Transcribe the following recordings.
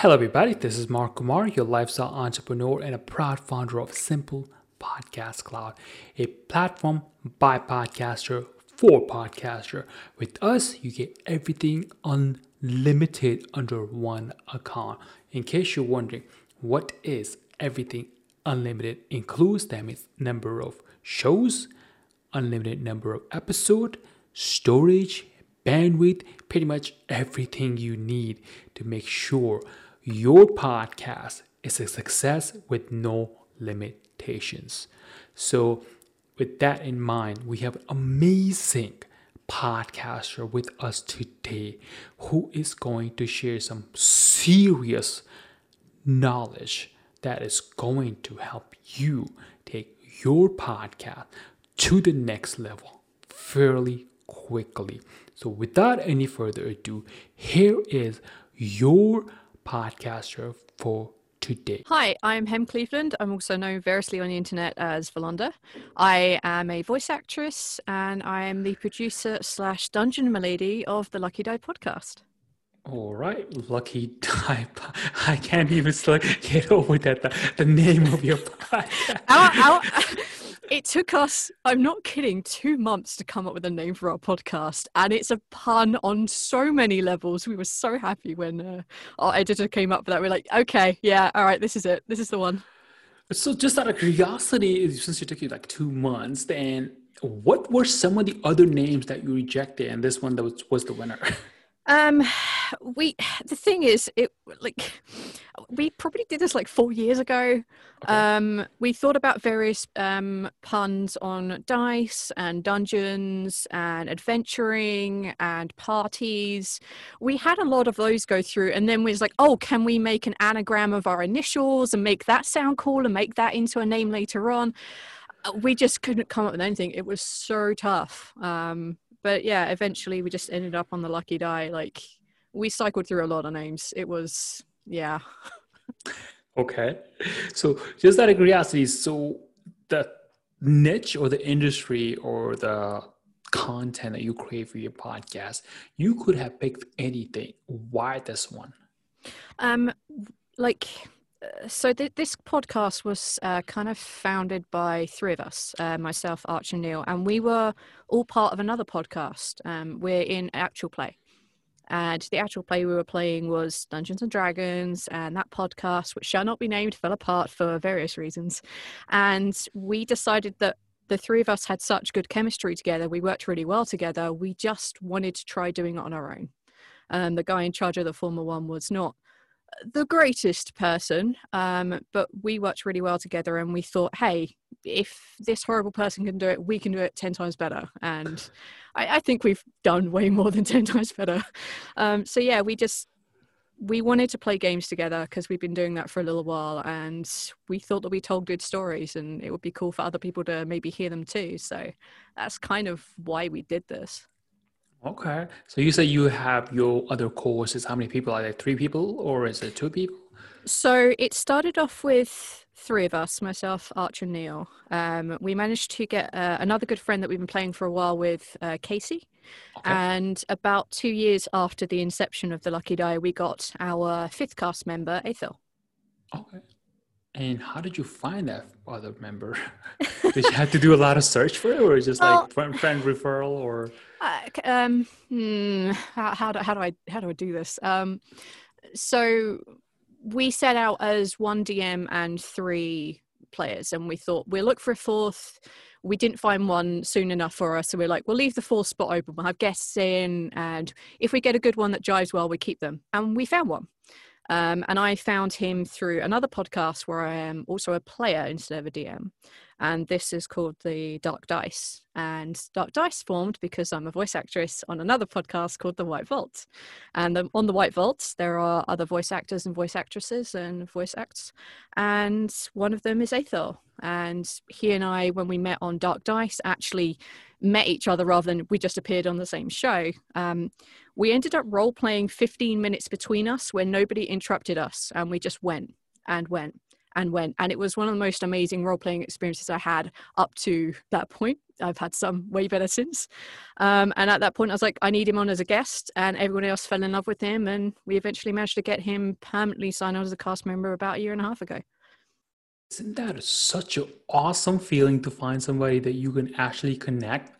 Hello, everybody. This is Mark Kumar, your lifestyle entrepreneur and a proud founder of Simple Podcast Cloud, a platform by podcaster for podcaster. With us, you get everything unlimited under one account. In case you're wondering, what is everything unlimited? Includes them is number of shows, unlimited number of episode, storage, bandwidth, pretty much everything you need to make sure your podcast is a success with no limitations. So, with that in mind, we have an amazing podcaster with us today who is going to share some serious knowledge that is going to help you take your podcast to the next level fairly quickly. So, without any further ado, here is your podcaster for today. Hi, I'm Hem Cleveland. I'm also known variously on the internet as Valonda. I am a voice actress and I am the producer slash dungeon milady of the Lucky Die podcast. All right, Lucky Die. I can't even get over that. The, the name of your podcast. Our, our, it took us, I'm not kidding, two months to come up with a name for our podcast. And it's a pun on so many levels. We were so happy when uh, our editor came up with that. We're like, okay, yeah, all right, this is it. This is the one. So, just out of curiosity, since it took you like two months, then what were some of the other names that you rejected? And this one that was, was the winner? Um, we the thing is, it like we probably did this like four years ago. Okay. Um, we thought about various um puns on dice and dungeons and adventuring and parties. We had a lot of those go through, and then we was like, oh, can we make an anagram of our initials and make that sound cool and make that into a name later on? Uh, we just couldn't come up with anything. It was so tough. Um, but yeah, eventually we just ended up on the lucky die. Like we cycled through a lot of names. It was yeah. okay, so just out of curiosity, so the niche or the industry or the content that you create for your podcast, you could have picked anything. Why this one? Um, like so th- this podcast was uh, kind of founded by three of us uh, myself arch and neil and we were all part of another podcast um, we're in actual play. And the actual play we were playing was dungeons and dragons and that podcast which shall not be named fell apart for various reasons. And we decided that the three of us had such good chemistry together we worked really well together we just wanted to try doing it on our own. Um, the guy in charge of the former one was not the greatest person, um, but we worked really well together and we thought, hey, if this horrible person can do it, we can do it 10 times better. And I, I think we've done way more than 10 times better. Um, so, yeah, we just, we wanted to play games together because we've been doing that for a little while and we thought that we told good stories and it would be cool for other people to maybe hear them too. So that's kind of why we did this. Okay. So you say you have your other courses. How many people are there? Three people or is it two people? So it started off with three of us, myself, Arch, and Neil. Um, we managed to get uh, another good friend that we've been playing for a while with, uh, Casey. Okay. And about two years after the inception of the Lucky Die, we got our fifth cast member, Ethel. Okay. And how did you find that other member? did you have to do a lot of search for it, or just well, like friend, friend referral, or? Uh, um, hmm, how, how, do, how do I how do I do this? Um, so we set out as one DM and three players, and we thought we'll look for a fourth. We didn't find one soon enough for us, so we're like, we'll leave the fourth spot open. We'll have guests in, and if we get a good one that jives well, we keep them. And we found one. Um, and I found him through another podcast where I am also a player instead of a DM. And this is called the Dark Dice. And Dark Dice formed because I'm a voice actress on another podcast called The White Vault. And um, on The White Vault, there are other voice actors and voice actresses and voice acts. And one of them is Ethel. And he and I, when we met on Dark Dice, actually met each other rather than we just appeared on the same show. Um, we ended up role playing 15 minutes between us where nobody interrupted us and we just went and went and went. And it was one of the most amazing role playing experiences I had up to that point. I've had some way better since. Um, and at that point, I was like, I need him on as a guest, and everyone else fell in love with him. And we eventually managed to get him permanently signed on as a cast member about a year and a half ago. Isn't that such an awesome feeling to find somebody that you can actually connect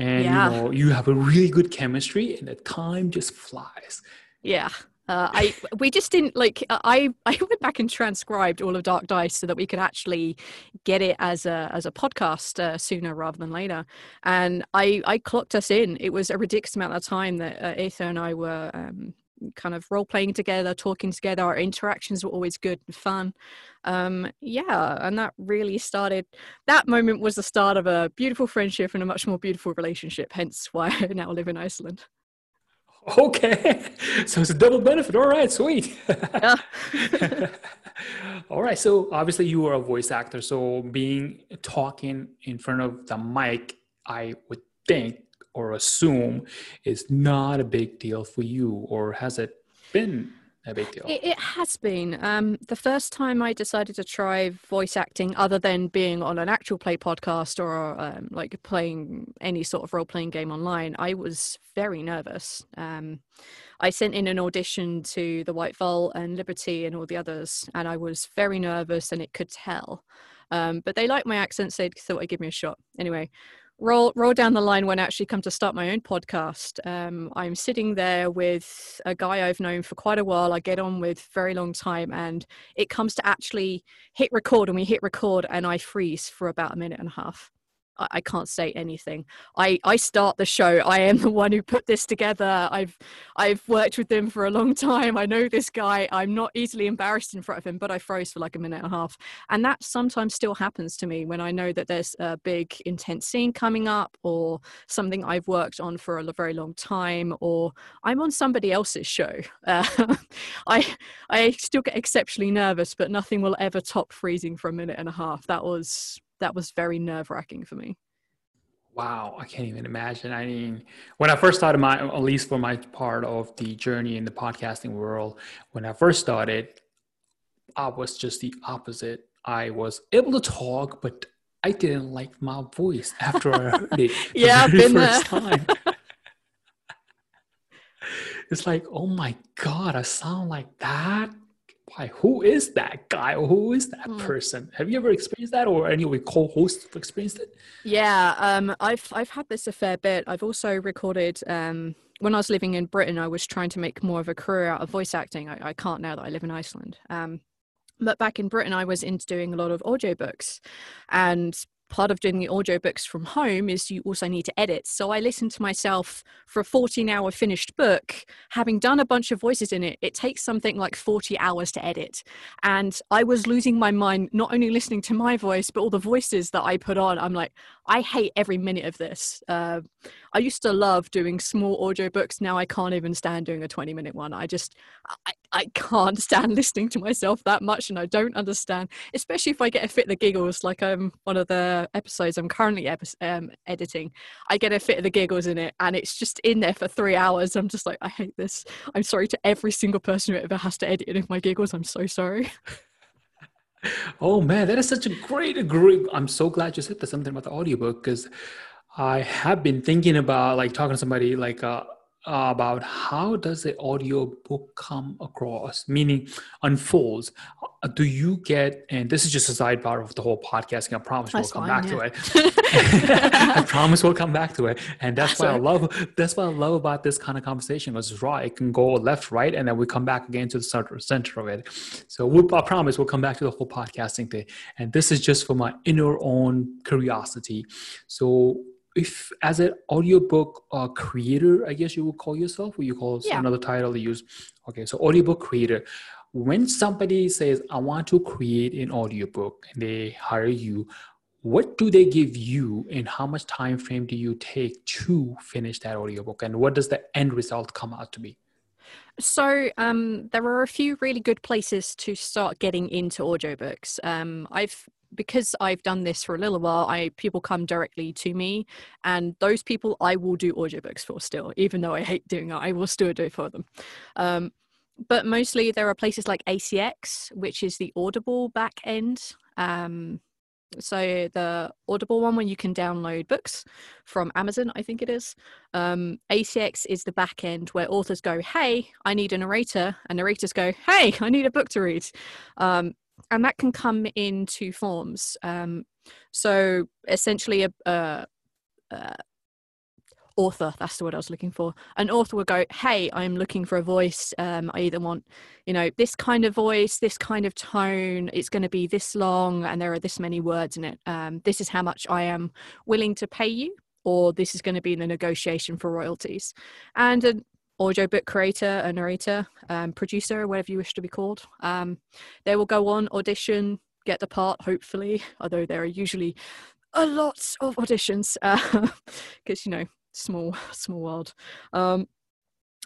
and yeah. you know you have a really good chemistry and the time just flies. Yeah, uh, I we just didn't like uh, I I went back and transcribed all of Dark Dice so that we could actually get it as a as a podcast uh, sooner rather than later. And I I clocked us in. It was a ridiculous amount of time that uh, Ether and I were um, kind of role playing together, talking together. Our interactions were always good and fun. Um, yeah, and that really started. That moment was the start of a beautiful friendship and a much more beautiful relationship. Hence why I now live in Iceland. Okay, so it's a double benefit. All right, sweet. Yeah. All right, so obviously you are a voice actor, so being talking in front of the mic, I would think or assume is not a big deal for you, or has it been a big deal? It, it has been. Um, the first time I decided to try voice acting, other than being on an actual play podcast or um, like playing any sort of role playing game online, I was very nervous. Um, I sent in an audition to the White Vault and Liberty and all the others, and I was very nervous, and it could tell. Um, but they liked my accent, so they thought I'd give me a shot. Anyway, roll roll down the line when I actually come to start my own podcast. Um, I'm sitting there with a guy I've known for quite a while. I get on with very long time, and it comes to actually hit record, and we hit record, and I freeze for about a minute and a half. I can't say anything. I, I start the show. I am the one who put this together. I've I've worked with him for a long time. I know this guy. I'm not easily embarrassed in front of him, but I froze for like a minute and a half. And that sometimes still happens to me when I know that there's a big intense scene coming up or something I've worked on for a very long time or I'm on somebody else's show. Uh, I I still get exceptionally nervous, but nothing will ever top freezing for a minute and a half. That was that was very nerve wracking for me. Wow, I can't even imagine. I mean, when I first started my, at least for my part of the journey in the podcasting world, when I first started, I was just the opposite. I was able to talk, but I didn't like my voice after I heard it. yeah, the been first there. time. it's like, oh my god, I sound like that why who is that guy or who is that mm. person? Have you ever experienced that or any of your co-hosts have experienced it? Yeah um, i've i've had this a fair bit. I've also recorded um, when i was living in britain i was trying to make more of a career out of voice acting. I, I can't now that i live in iceland. Um, but back in britain i was into doing a lot of audiobooks. And part of doing the audiobooks from home is you also need to edit. So I listened to myself for a 14 hour finished book, having done a bunch of voices in it. It takes something like 40 hours to edit. And I was losing my mind, not only listening to my voice, but all the voices that I put on. I'm like, I hate every minute of this. Uh, I used to love doing small audiobooks. Now I can't even stand doing a 20 minute one. I just, I, I can't stand listening to myself that much and I don't understand, especially if I get a fit of the giggles, like um, one of the episodes I'm currently epi- um, editing. I get a fit of the giggles in it and it's just in there for three hours. I'm just like, I hate this. I'm sorry to every single person who ever has to edit any of my giggles. I'm so sorry. Oh man, that is such a great agree. I'm so glad you said that something about the audiobook because I have been thinking about like talking to somebody like uh, about how does the audio book come across, meaning unfolds. Uh, do you get, and this is just a sidebar of the whole podcasting. I promise that's we'll come fine, back yeah. to it. I promise we'll come back to it, and that's why I love. That's what I love about this kind of conversation. Because raw, it can go left, right, and then we come back again to the center, center of it. So we'll, I promise we'll come back to the whole podcasting thing, and this is just for my inner own curiosity. So if as an audiobook uh, creator, I guess you would call yourself, or you call yeah. another title you use. Okay, so audiobook creator. When somebody says, I want to create an audiobook and they hire you, what do they give you and how much time frame do you take to finish that audiobook and what does the end result come out to be? So um, there are a few really good places to start getting into audiobooks. Um, I've because I've done this for a little while, I people come directly to me, and those people I will do audiobooks for still, even though I hate doing it. I will still do it for them. Um, but mostly there are places like ACX, which is the Audible back end. Um, so the Audible one, when you can download books from Amazon, I think it is. Um, ACX is the back end where authors go, "Hey, I need a narrator," and narrators go, "Hey, I need a book to read," um, and that can come in two forms. Um, so essentially, a, a, a author that's the word i was looking for. An author would go hey i'm looking for a voice. Um, i either want you know this kind of voice this kind of tone it's going to be this long and there are this many words in it. Um, this is how much i am willing to pay you or this is going to be in the negotiation for royalties. And an audiobook creator a narrator um, producer whatever you wish to be called. Um, they will go on audition get the part hopefully although there are usually a lot of auditions because uh, you know small small world. Um,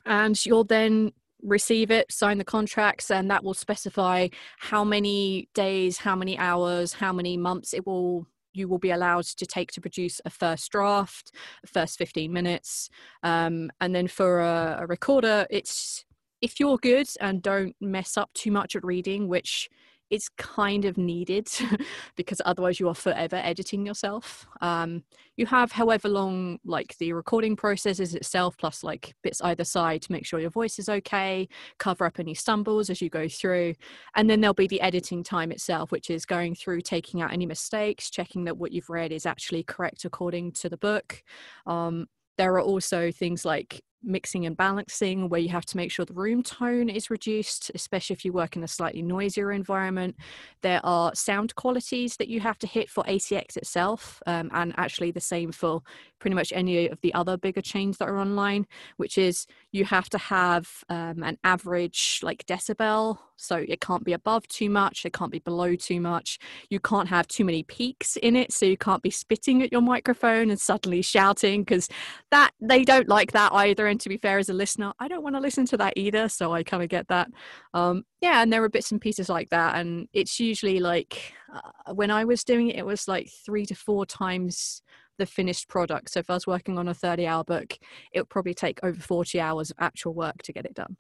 and you'll then receive it sign the contracts and that will specify how many days how many hours how many months it will you will be allowed to take to produce a first draft first 15 minutes um, and then for a, a recorder it's if you're good and don't mess up too much at reading which it's kind of needed because otherwise you are forever editing yourself. Um, you have however long like the recording process is itself plus like bits either side to make sure your voice is okay, cover up any stumbles as you go through. And then there'll be the editing time itself, which is going through taking out any mistakes, checking that what you've read is actually correct according to the book. Um, there are also things like mixing and balancing where you have to make sure the room tone is reduced especially if you work in a slightly noisier environment. There are sound qualities that you have to hit for acx itself um, and actually the same for pretty much any of the other bigger chains that are online which is you have to have um, an average like decibel so it can't be above too much it can't be below too much. You can't have too many peaks in it so you can't be spitting at your microphone and suddenly shouting because that they don't like that either and to be fair as a listener i don't want to listen to that either so i kind of get that. Um, yeah and there are bits and pieces like that and it's usually like uh, when i was doing it it was like three to four times the finished product. So if i was working on a 30 hour book it would probably take over 40 hours of actual work to get it done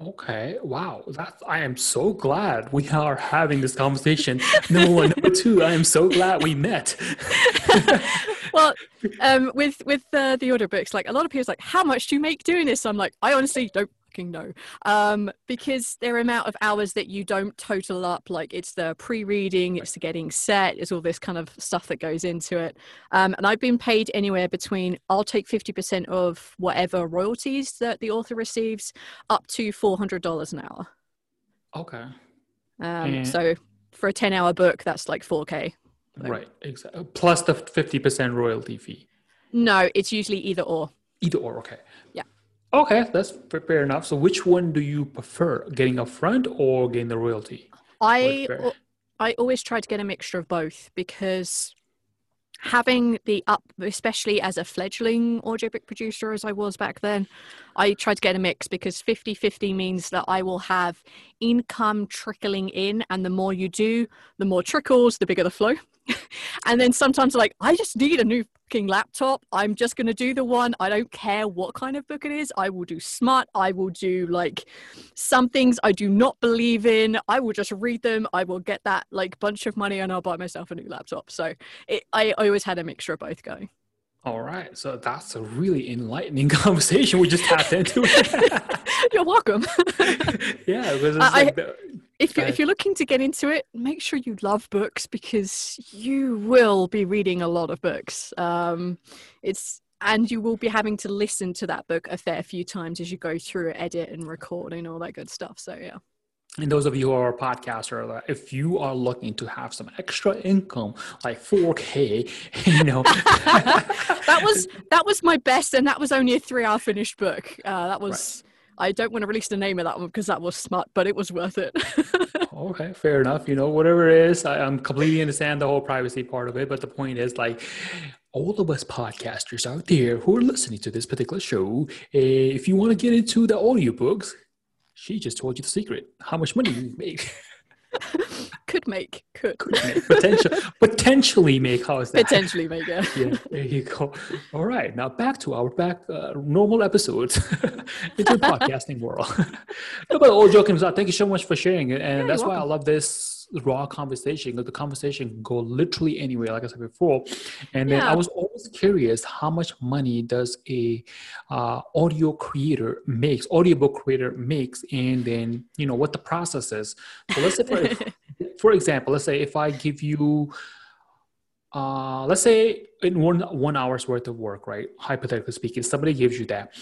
Okay. Wow. That's I am so glad we are having this conversation. number one. Number two, I am so glad we met. well, um, with with uh, the audiobooks, like a lot of people like, how much do you make doing this? I'm like, I honestly don't fucking know. Um, because there are amount of hours that you don't total up. Like it's the pre-reading, it's the getting set, it's all this kind of stuff that goes into it. Um, and I've been paid anywhere between I'll take fifty percent of whatever royalties that the author receives, up to four hundred dollars an hour. Okay. Um, So for a ten-hour book, that's like four k. So. Right. Exactly. Plus the fifty percent royalty fee. No, it's usually either or. Either or. Okay. Yeah. Okay, that's fair enough. So, which one do you prefer, getting upfront or getting the royalty? I I always try to get a mixture of both because having the up, especially as a fledgling audiobook producer as I was back then, I try to get a mix because 50 50 means that I will have income trickling in, and the more you do, the more trickles, the bigger the flow. and then sometimes like I just need a new fucking laptop. I'm just going to do the one. I don't care what kind of book it is. I will do smart. I will do like some things I do not believe in. I will just read them. I will get that like bunch of money and I'll buy myself a new laptop. So it, I, I always had a mixture of both going. All right. So that's a really enlightening conversation we just tapped into. You're welcome. yeah, because I, like the, if you're, if you're looking to get into it, make sure you love books because you will be reading a lot of books. Um, it's and you will be having to listen to that book a fair few times as you go through it, edit and record and all that good stuff. So yeah. And those of you who are a podcaster, if you are looking to have some extra income, like 4K, you know, that was that was my best, and that was only a three-hour finished book. Uh, that was. Right I don't want to release the name of that one because that was smart, but it was worth it. okay, fair enough. You know, whatever it is, I, am completely understand the whole privacy part of it. But the point is, like, all of us podcasters out there who are listening to this particular show, uh, if you want to get into the audiobooks, she just told you the secret. How much money you make. could make could, could make potential, potentially make. How is that? Potentially make it. yeah, there you go. All right, now back to our back uh, normal episodes into the podcasting world. no, but all joking aside, thank you so much for sharing it, and yeah, that's why. I love this raw conversation because the conversation can go literally anywhere like i said before. And then i was always curious how much money does a uh, audio creator makes audiobook creator makes and then you know what the process is. So let's say for, for example let's say if i give you uh, let's say in one one hour's worth of work right? Hypothetically speaking somebody gives you that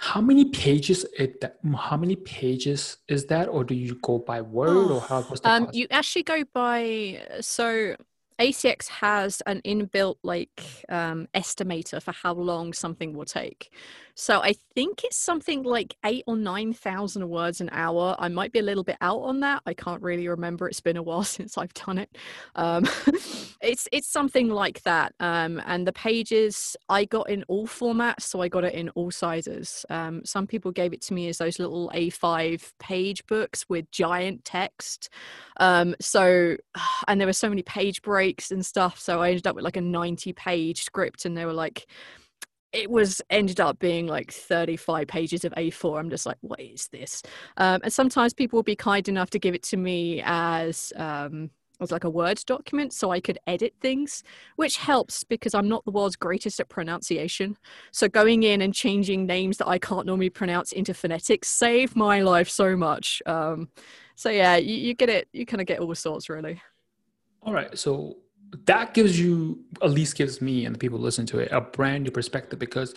how many pages it how many pages is that? Or do you go by word oh, or how was the um, you actually go by so ACX has an inbuilt like um, estimator for how long something will take. So I think it's something like eight or nine thousand words an hour. I might be a little bit out on that. I can't really remember. It's been a while since I've done it. Um, it's it's something like that. Um, and the pages I got in all formats, so I got it in all sizes. Um, some people gave it to me as those little A5 page books with giant text. Um, so and there were so many page breaks and stuff. So I ended up with like a 90 page script, and they were like it was ended up being like 35 pages of A4. I'm just like, what is this? Um, and sometimes people will be kind enough to give it to me as um, as like a Word document so I could edit things, which helps because I'm not the world's greatest at pronunciation. So going in and changing names that I can't normally pronounce into phonetics saved my life so much. Um, so yeah, you, you get it. You kind of get all sorts really. All right. So that gives you at least gives me and the people listen to it a brand new perspective because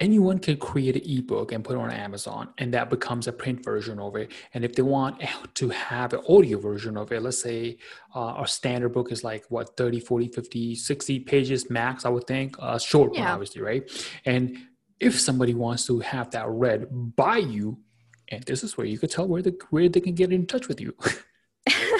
anyone can create an ebook and put it on amazon and that becomes a print version of it. And if they want to have an audio version of it let's say uh, our standard book is like what 30 40 50 60 pages max i would think uh, short yeah. one obviously right? And if somebody wants to have that read by you and this is where you could tell where the where they can get in touch with you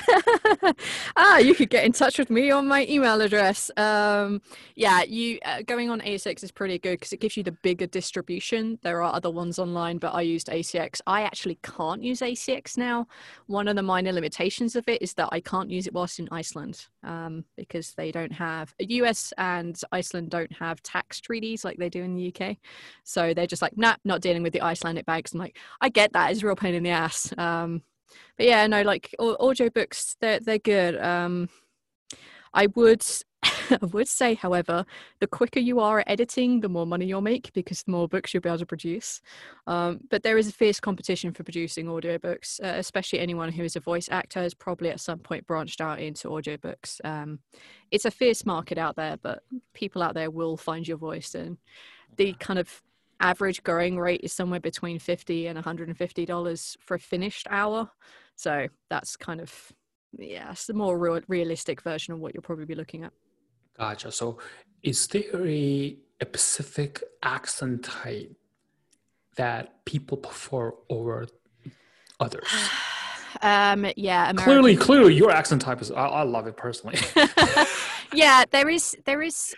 ah, you could get in touch with me on my email address. Um, yeah, you uh, going on ACX is pretty good because it gives you the bigger distribution. There are other ones online, but I used ACX. I actually can't use ACX now. One of the minor limitations of it is that I can't use it whilst in Iceland um, because they don't have US and Iceland don't have tax treaties like they do in the UK. So they're just like, nah, not dealing with the Icelandic banks. I'm like, I get that. It's a real pain in the ass. Um, but yeah, no, like audio books, they're they're good. Um, I would I would say, however, the quicker you are at editing, the more money you'll make because the more books you'll be able to produce. Um, but there is a fierce competition for producing audiobooks, uh, especially anyone who is a voice actor has probably at some point branched out into audiobooks. Um, it's a fierce market out there, but people out there will find your voice. And the kind of average going rate is somewhere between 50 and 150 dollars for a finished hour. So that's kind of yeah it's the more real, realistic version of what you'll probably be looking at. Gotcha. So is there a, a specific accent type that people prefer over others? Um yeah American. clearly clearly your accent type is I, I love it personally. Yeah there is there is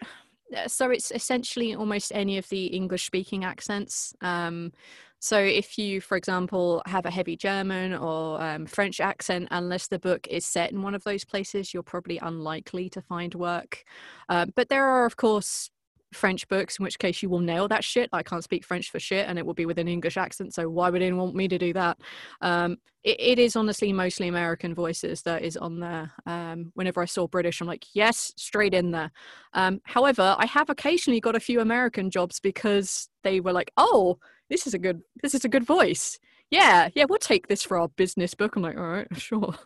so it's essentially almost any of the English speaking accents. Um, so if you, for example, have a heavy German or um, French accent, unless the book is set in one of those places, you're probably unlikely to find work. Uh, but there are, of course, French books, in which case you will nail that shit. I can't speak French for shit, and it will be with an English accent. So why would anyone want me to do that? Um, it, it is honestly mostly American voices that is on there. Um, whenever I saw British, I'm like, yes, straight in there. Um, however, I have occasionally got a few American jobs because they were like, oh, this is a good, this is a good voice. Yeah, yeah, we'll take this for our business book. I'm like, all right, sure.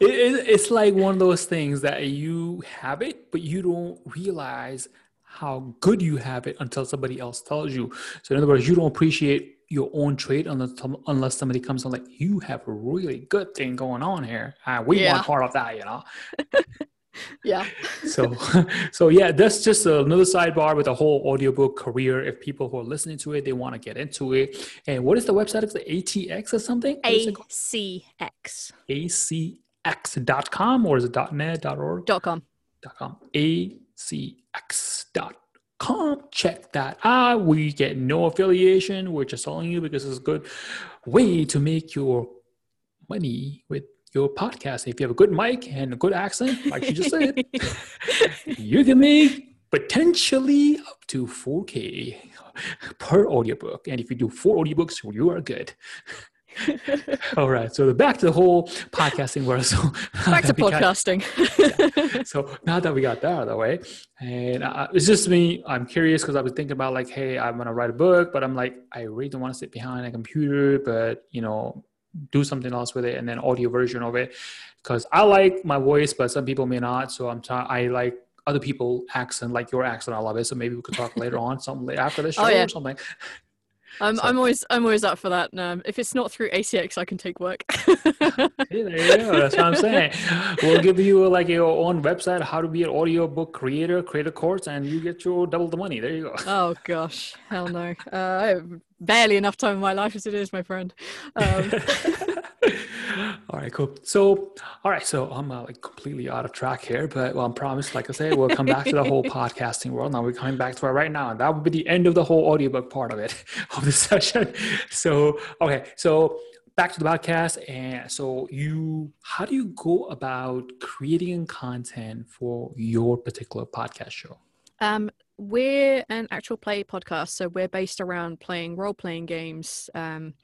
It, it, it's like one of those things that you have it, but you don't realize how good you have it until somebody else tells you. So, in other words, you don't appreciate your own trait unless, unless somebody comes on like, you have a really good thing going on here. Uh, we yeah. want part of that, you know? yeah. so, so yeah, that's just another sidebar with the whole audiobook career. If people who are listening to it, they want to get into it. And what is the website? It's the ATX or something? ACX. ACX x.com or is it .net, .org? Dot .com. Dot .com. acx.com. Check that out. We get no affiliation. We're just telling you because it's a good way to make your money with your podcast. If you have a good mic and a good accent, like you just said, you can make potentially up to 4K per audiobook. And if you do four audiobooks, you are good. All right. So back to the whole podcasting world. So back to podcasting. Got, yeah. So now that we got that out of the way, and uh, it's just me. I'm curious because I was thinking about like, hey, I'm gonna write a book, but I'm like, I really don't want to sit behind a computer, but you know, do something else with it, and then audio version of it, because I like my voice, but some people may not. So I'm. I like other people accent like your accent. I love it. So maybe we could talk later on, something after the oh, show oh, yeah. or something. I'm so. I'm always I'm always up for that. Um, if it's not through ACX, I can take work. yeah, there you go. That's what I'm saying. We'll give you like your own website, how to be an audiobook creator, create a course, and you get your double the money. There you go. Oh gosh, hell no. Uh, I have barely enough time in my life as it is, my friend. Um, all right, cool. So, all right, so I'm uh, like completely out of track here, but well, I promise, like I say, we'll come back to the whole podcasting world. Now we're coming back to it right now, and that would be the end of the whole audiobook part of it of the session. So, okay, so back to the podcast, and so you, how do you go about creating content for your particular podcast show? Um, we're an actual play podcast, so we're based around playing role playing games. Um,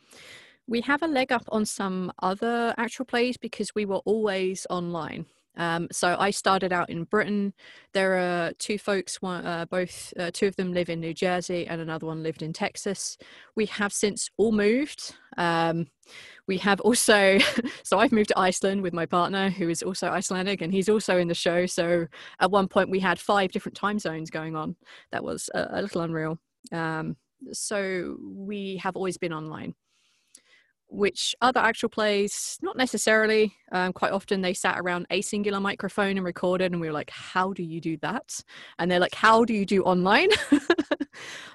we have a leg up on some other actual plays because we were always online. Um, so I started out in Britain. There are two folks, one, uh, both uh, two of them live in New Jersey, and another one lived in Texas. We have since all moved. Um, we have also, so I've moved to Iceland with my partner, who is also Icelandic, and he's also in the show. So at one point, we had five different time zones going on. That was a, a little unreal. Um, so we have always been online which other actual plays not necessarily. Um, quite often they sat around a singular microphone and recorded and we were like how do you do that? And they're like how do you do online?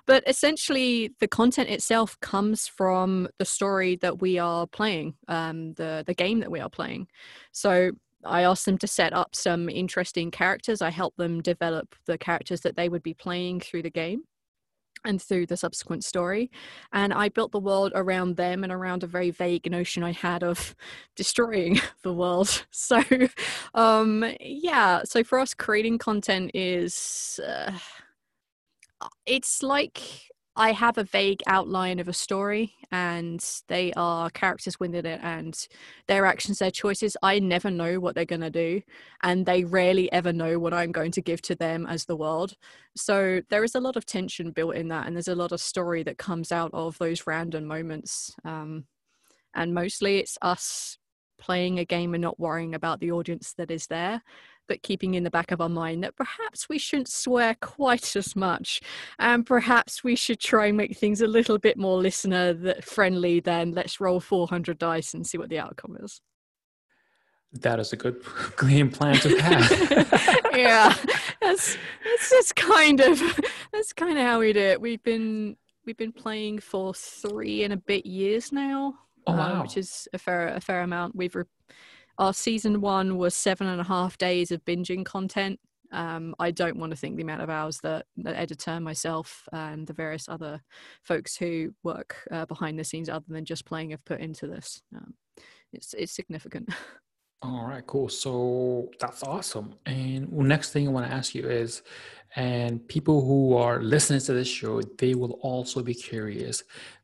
But essentially the content itself comes from the story that we are playing um, the the game that we are playing. So I asked them to set up some interesting characters. I helped them develop the characters that they would be playing through the game and through the subsequent story. And I built the world around them and around a very vague notion I had of destroying the world. So, um, yeah, so for us, creating content is. Uh, it's like I have a vague outline of a story, and they are characters within it, and their actions, their choices. I never know what they're going to do, and they rarely ever know what I'm going to give to them as the world. So there is a lot of tension built in that, and there's a lot of story that comes out of those random moments. Um, and mostly it's us playing a game and not worrying about the audience that is there but keeping in the back of our mind that perhaps we shouldn't swear quite as much and perhaps we should try and make things a little bit more listener friendly than let's roll 400 dice and see what the outcome is. That is a good game plan to have. Yeah that's that's just kind of that's kind of how we do it. We've been we've been playing for three and a bit years now oh, wow. uh, which is a fair a fair amount. We've re- our season one was seven and a half days of binging content. Um, I don't want to think the amount of hours that the editor, myself, and the various other folks who work uh, behind the scenes, other than just playing, have put into this. Um, it's it's significant. All right, cool. So that's awesome. And next thing I want to ask you is, and people who are listening to this show, they will also be curious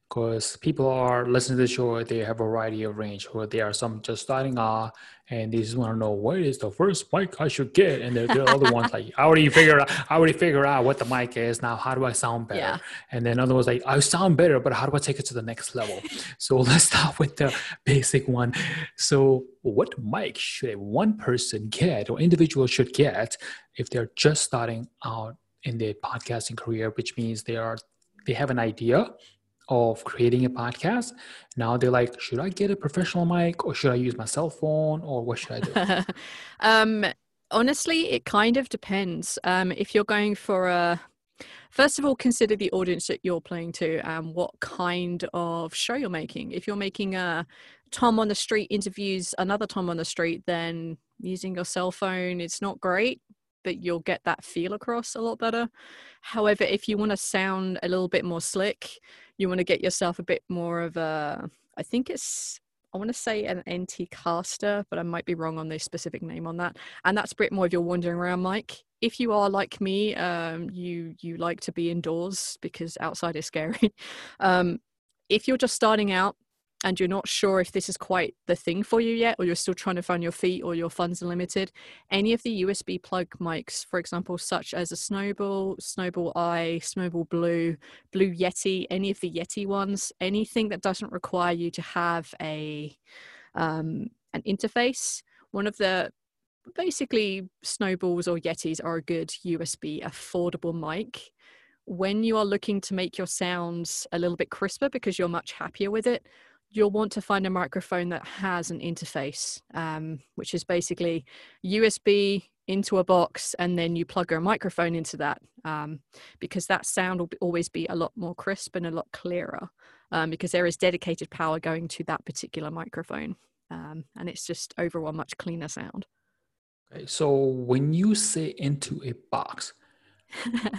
because people are listening to the show they have a variety of range or there are some just starting off and they just want to know what is the first mic i should get? And there, there are other ones like i already figured out i already figured out what the mic is now how do i sound better? Yeah. and then other ones like i sound better but how do i take it to the next level? So let's start with the basic one. So what mic should one person get or individual should get if they're just starting out in their podcasting career which means they are they have an idea of creating a podcast. Now they're like, should I get a professional mic or should I use my cell phone or what should I do? um, honestly, it kind of depends. Um, if you're going for a First of all, consider the audience that you're playing to and what kind of show you're making. If you're making a Tom on the street interviews another Tom on the street, then using your cell phone, it's not great but you'll get that feel across a lot better. However, if you want to sound a little bit more slick, you want to get yourself a bit more of a, I think it's I want to say an NT caster, but I might be wrong on the specific name on that. And that's a bit more of your wandering around mic. If you are like me, um, you you like to be indoors because outside is scary. um, if you're just starting out, and you're not sure if this is quite the thing for you yet, or you're still trying to find your feet, or your funds are limited, any of the USB plug mics, for example, such as a Snowball, Snowball I, Snowball Blue, Blue Yeti, any of the Yeti ones, anything that doesn't require you to have a um, an interface. One of the basically snowballs or yetis are a good USB affordable mic when you are looking to make your sounds a little bit crisper because you're much happier with it you'll want to find a microphone that has an interface, um, which is basically USB into a box and then you plug a microphone into that um, because that sound will always be a lot more crisp and a lot clearer um, because there is dedicated power going to that particular microphone um, and it's just overall much cleaner sound. Okay, so when you say into a box,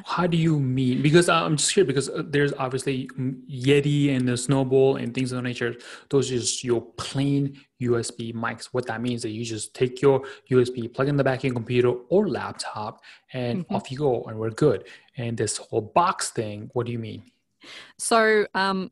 how do you mean? Because I'm just curious because uh, there's obviously Yeti and the Snowball and things of that nature. Those are just your plain USB mics. What that means is that you just take your USB, plug in the back of your computer or laptop, and mm-hmm. off you go, and we're good. And this whole box thing, what do you mean? So, um,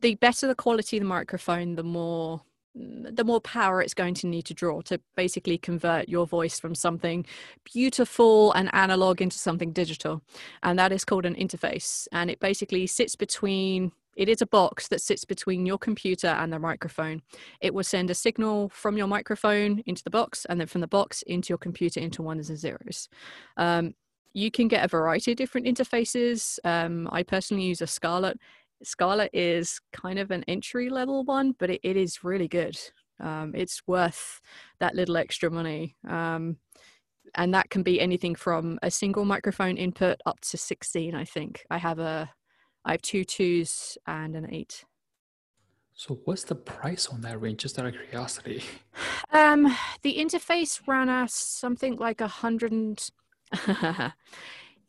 the better the quality of the microphone, the more the more power it's going to need to draw to basically convert your voice from something beautiful and analog into something digital. And that is called an interface. And it basically sits between it is a box that sits between your computer and the microphone. It will send a signal from your microphone into the box, and then from the box into your computer into ones and zeros. Um, you can get a variety of different interfaces. Um, I personally use a Scarlett. Scarlett is kind of an entry level one, but it, it is really good. Um, it's worth that little extra money. Um, and that can be anything from a single microphone input up to 16, I think. I have a I have two twos and an eight. So what's the price on that range? Just out of curiosity. Um, the interface ran us something like a hundred.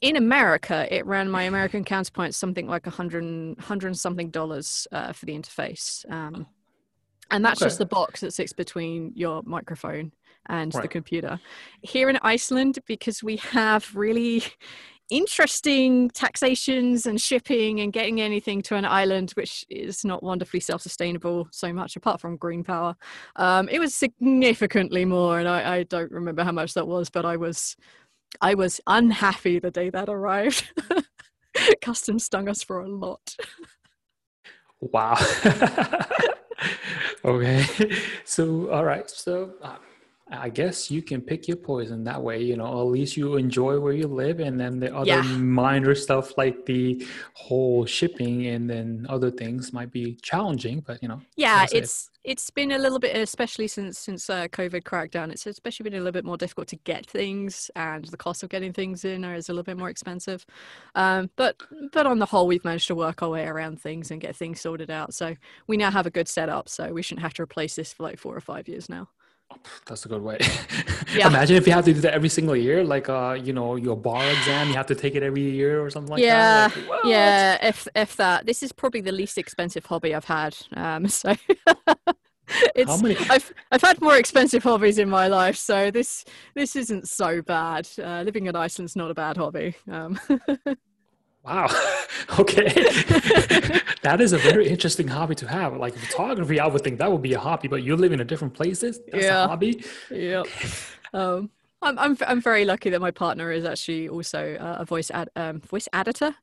in America, it ran my American counterpart something like a hundred, hundred something dollars uh, for the interface. Um, and that's okay. just the box that sits between your microphone and right. the computer. Here in Iceland, because we have really interesting taxations and shipping and getting anything to an island which is not wonderfully self-sustainable so much apart from green power um, it was significantly more and I, I, don't remember how much that was but i was I was unhappy the day that arrived. Customs stung us for a lot. wow. okay. So, all right. So, uh, I guess you can pick your poison that way. You know, at least you enjoy where you live, and then the other yeah. minor stuff like the whole shipping and then other things might be challenging. But you know, yeah, it's it's been a little bit, especially since since uh, COVID crackdown. It's especially been a little bit more difficult to get things, and the cost of getting things in is a little bit more expensive. Um, but but on the whole, we've managed to work our way around things and get things sorted out. So we now have a good setup. So we shouldn't have to replace this for like four or five years now. That's a good way. Yeah. Imagine if you have to do that every single year, like uh, you know, your bar exam, you have to take it every year or something like yeah. that. Like, yeah, if if that. This is probably the least expensive hobby I've had. Um, so it's How many? I've I've had more expensive hobbies in my life, so this this isn't so bad. Uh, living in Iceland's not a bad hobby. Um. Wow. okay. that is a very interesting hobby to have. Like photography, I would think that would be a hobby, but you live in a different places. That's yeah. a hobby. Yeah. um, I'm, I'm, I'm very lucky that my partner is actually also a voice ad, um, voice editor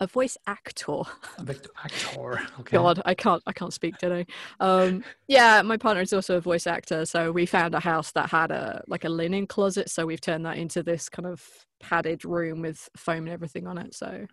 a voice actor. A voice actor. Okay. God, I can't I can't speak today. Um, yeah, my partner is also a voice actor, so we found a house that had a like a linen closet, so we've turned that into this kind of padded room with foam and everything on it. So,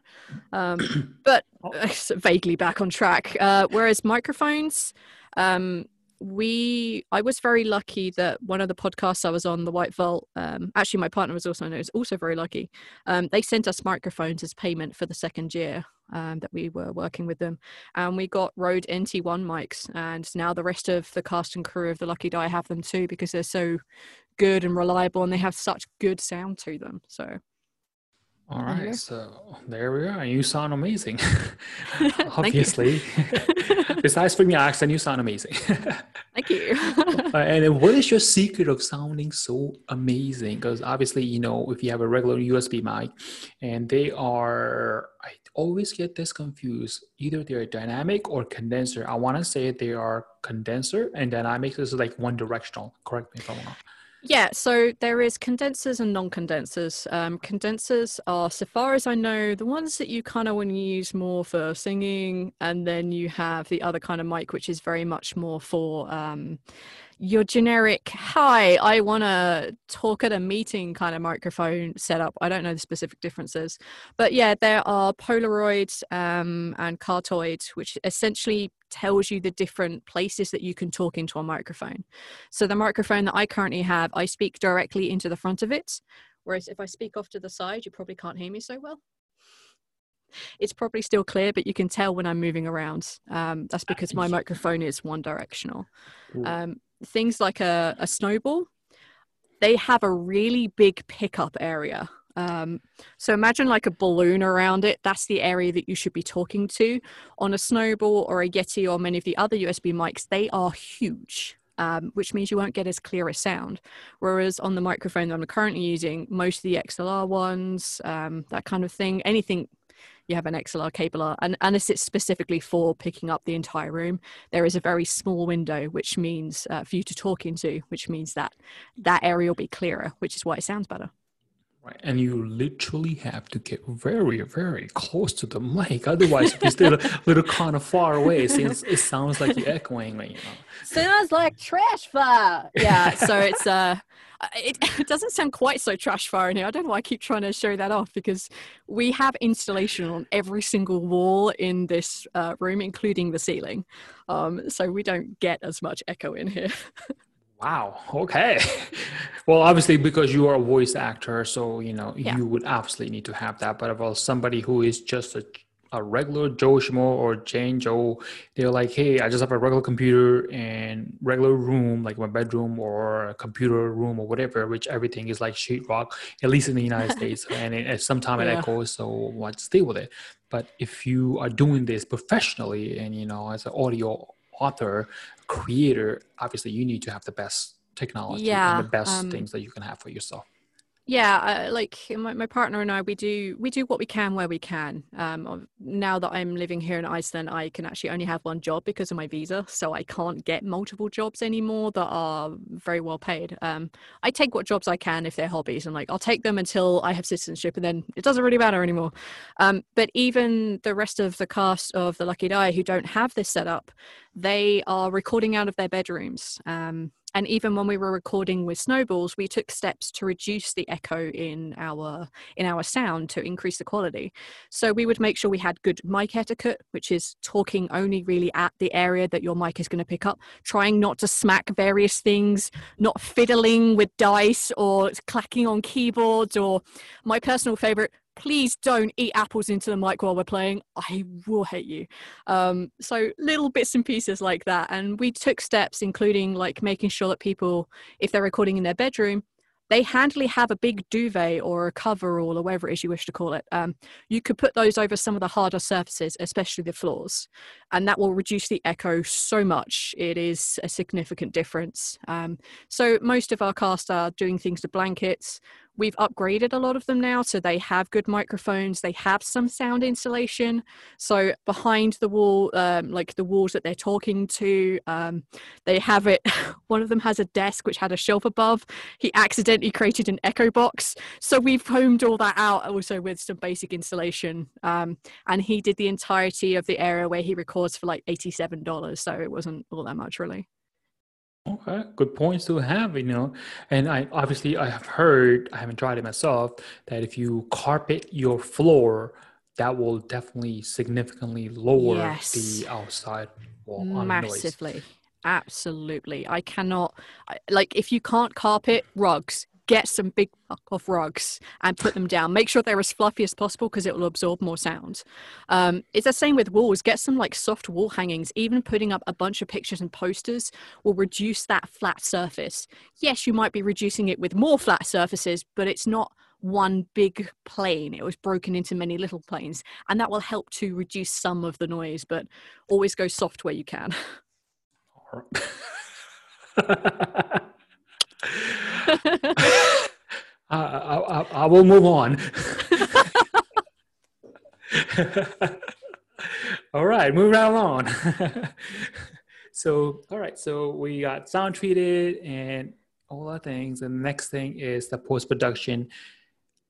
um, but uh, vaguely back on track. Uh, whereas microphones, um, we i was very lucky that one of the podcasts i was on the white vault um, actually my partner was also was also very lucky. Um, they sent us microphones as payment for the second year um, that we were working with them. And we got rode nt1 mics and now the rest of the cast and crew of the lucky die have them too because they're so good and reliable and they have such good sound to them. So All I so there we are. You sound amazing. Obviously, besides from your accent, you sound amazing. Thank you. And what is your secret of sounding so amazing? Because obviously, you know, if you have a regular USB mic and they are, I always get this confused. Either they're dynamic or condenser. I want to say they are condenser and dynamic is like one directional. Correct me if I'm wrong. Yeah, so there is condensers and non-condensers. Um, condensers are, so far as I know, the ones that you kind of want to use more for singing, and then you have the other kind of mic, which is very much more for um, your generic hi i want to talk at a meeting kind of microphone setup. I don't know the specific differences but yeah there are polaroid um, and cardioid which essentially tells you the different places that you can talk into a microphone. So the microphone that i currently have i speak directly into the front of it whereas if i speak off to the side you probably can't hear me so well. It's probably still clear, but you can tell when I'm moving around. Um, that's because my microphone is one directional. Um, things like a, a snowball, they have a really big pickup area. Um, so imagine like a balloon around it. That's the area that you should be talking to. On a snowball or a Yeti or many of the other USB mics, they are huge. Um, which means you won't get as clear a sound. Whereas on the microphone that I'm currently using, most of the XLR ones, um, that kind of thing, anything you have an XLR cable, and unless it's specifically for picking up the entire room, there is a very small window, which means uh, for you to talk into, which means that that area will be clearer, which is why it sounds better. Right. And you literally have to get very, very close to the mic. Otherwise, if you stay a little kind of far away, it, seems, it sounds like you're echoing. Like, you know. Sounds like trash fire. Yeah. So it's uh, it, it doesn't sound quite so trash fire in here. I don't know why I keep trying to show that off because we have installation on every single wall in this uh, room, including the ceiling. Um, so we don't get as much echo in here. Wow. Okay. Well, obviously, because you are a voice actor, so you know Yeah. you would obviously need to have that. But about somebody who is just a, a regular Joe Schmo or Jane Joe, they're like, hey, I just have a regular computer and regular room, like my bedroom or a computer room or whatever, which everything is like sheetrock, at least in the United States. And it, at some time it echoes, so let's deal with it. But if you are doing this professionally and you know as an audio author creator obviously you need to have the best technology Yeah, and the best um, things that you can have for yourself yeah uh, like my, my partner and i we do we do what we can where we can. Um now that i'm living here in iceland i can actually only have one job because of my visa so i can't get multiple jobs anymore that are very well paid. Um i take what jobs i can if they're hobbies and like i'll take them until i have citizenship and then it doesn't really matter anymore. Um but even the rest of the cast of the lucky die who don't have this set up they are recording out of their bedrooms. Um and even when we were recording with snowballs we took steps to reduce the echo in our in our sound to increase the quality. So we would make sure we had good mic etiquette which is talking only really at the area that your mic is going to pick up trying not to smack various things not fiddling with dice or clacking on keyboards or my personal favorite please don't eat apples into the mic while we're playing. I will hate you. Um, so little bits and pieces like that. And we took steps including like making sure that people if they're recording in their bedroom they handily have a big duvet or a coverall or whatever it is you wish to call it. Um, you could put those over some of the harder surfaces especially the floors and that will reduce the echo so much. It is a significant difference. Um, so most of our cast are doing things to blankets we've upgraded a lot of them now so they have good microphones they have some sound insulation. So behind the wall um, like the walls that they're talking to um, they have it one of them has a desk which had a shelf above. He accidentally created an echo box. So we've homed all that out also with some basic insulation. um, and he did the entirety of the area where he records for like $87 so it wasn't all that much really okay good points to have you know and i obviously i have heard i haven't tried it myself that if you carpet your floor that will definitely significantly lower Yes. the outside wall on noise. Massively. Absolutely. I cannot I- like if you can't carpet rugs get some big fuck off rugs and put them down make sure they're as fluffy as possible because it will absorb more sound um, it's the same with walls get some like soft wall hangings even putting up a bunch of pictures and posters will reduce that flat surface yes you might be reducing it with more flat surfaces but it's not one big plane. It was broken into many little planes, and that will help to reduce some of the noise. But always go soft where you can. I, I, I, will move on. all right, move right along. so, all right, so we got sound treated and all the things. And the next thing is the post production.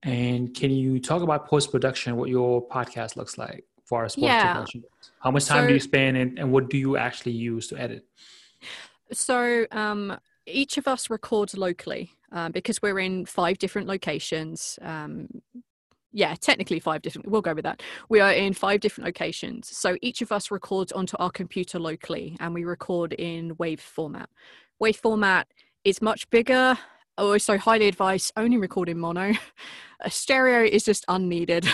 And can you talk about post production? What your podcast looks like for as post production? Yeah. How much time so, do you spend, and, and what do you actually use to edit? So, um, each of us records locally um, because we're in five different locations. Um, yeah, technically five different. We'll go with that. We are in five different locations. So each of us records onto our computer locally, and we record in WAV format. WAV format is much bigger. Also, highly advise only record in mono. A stereo is just unneeded.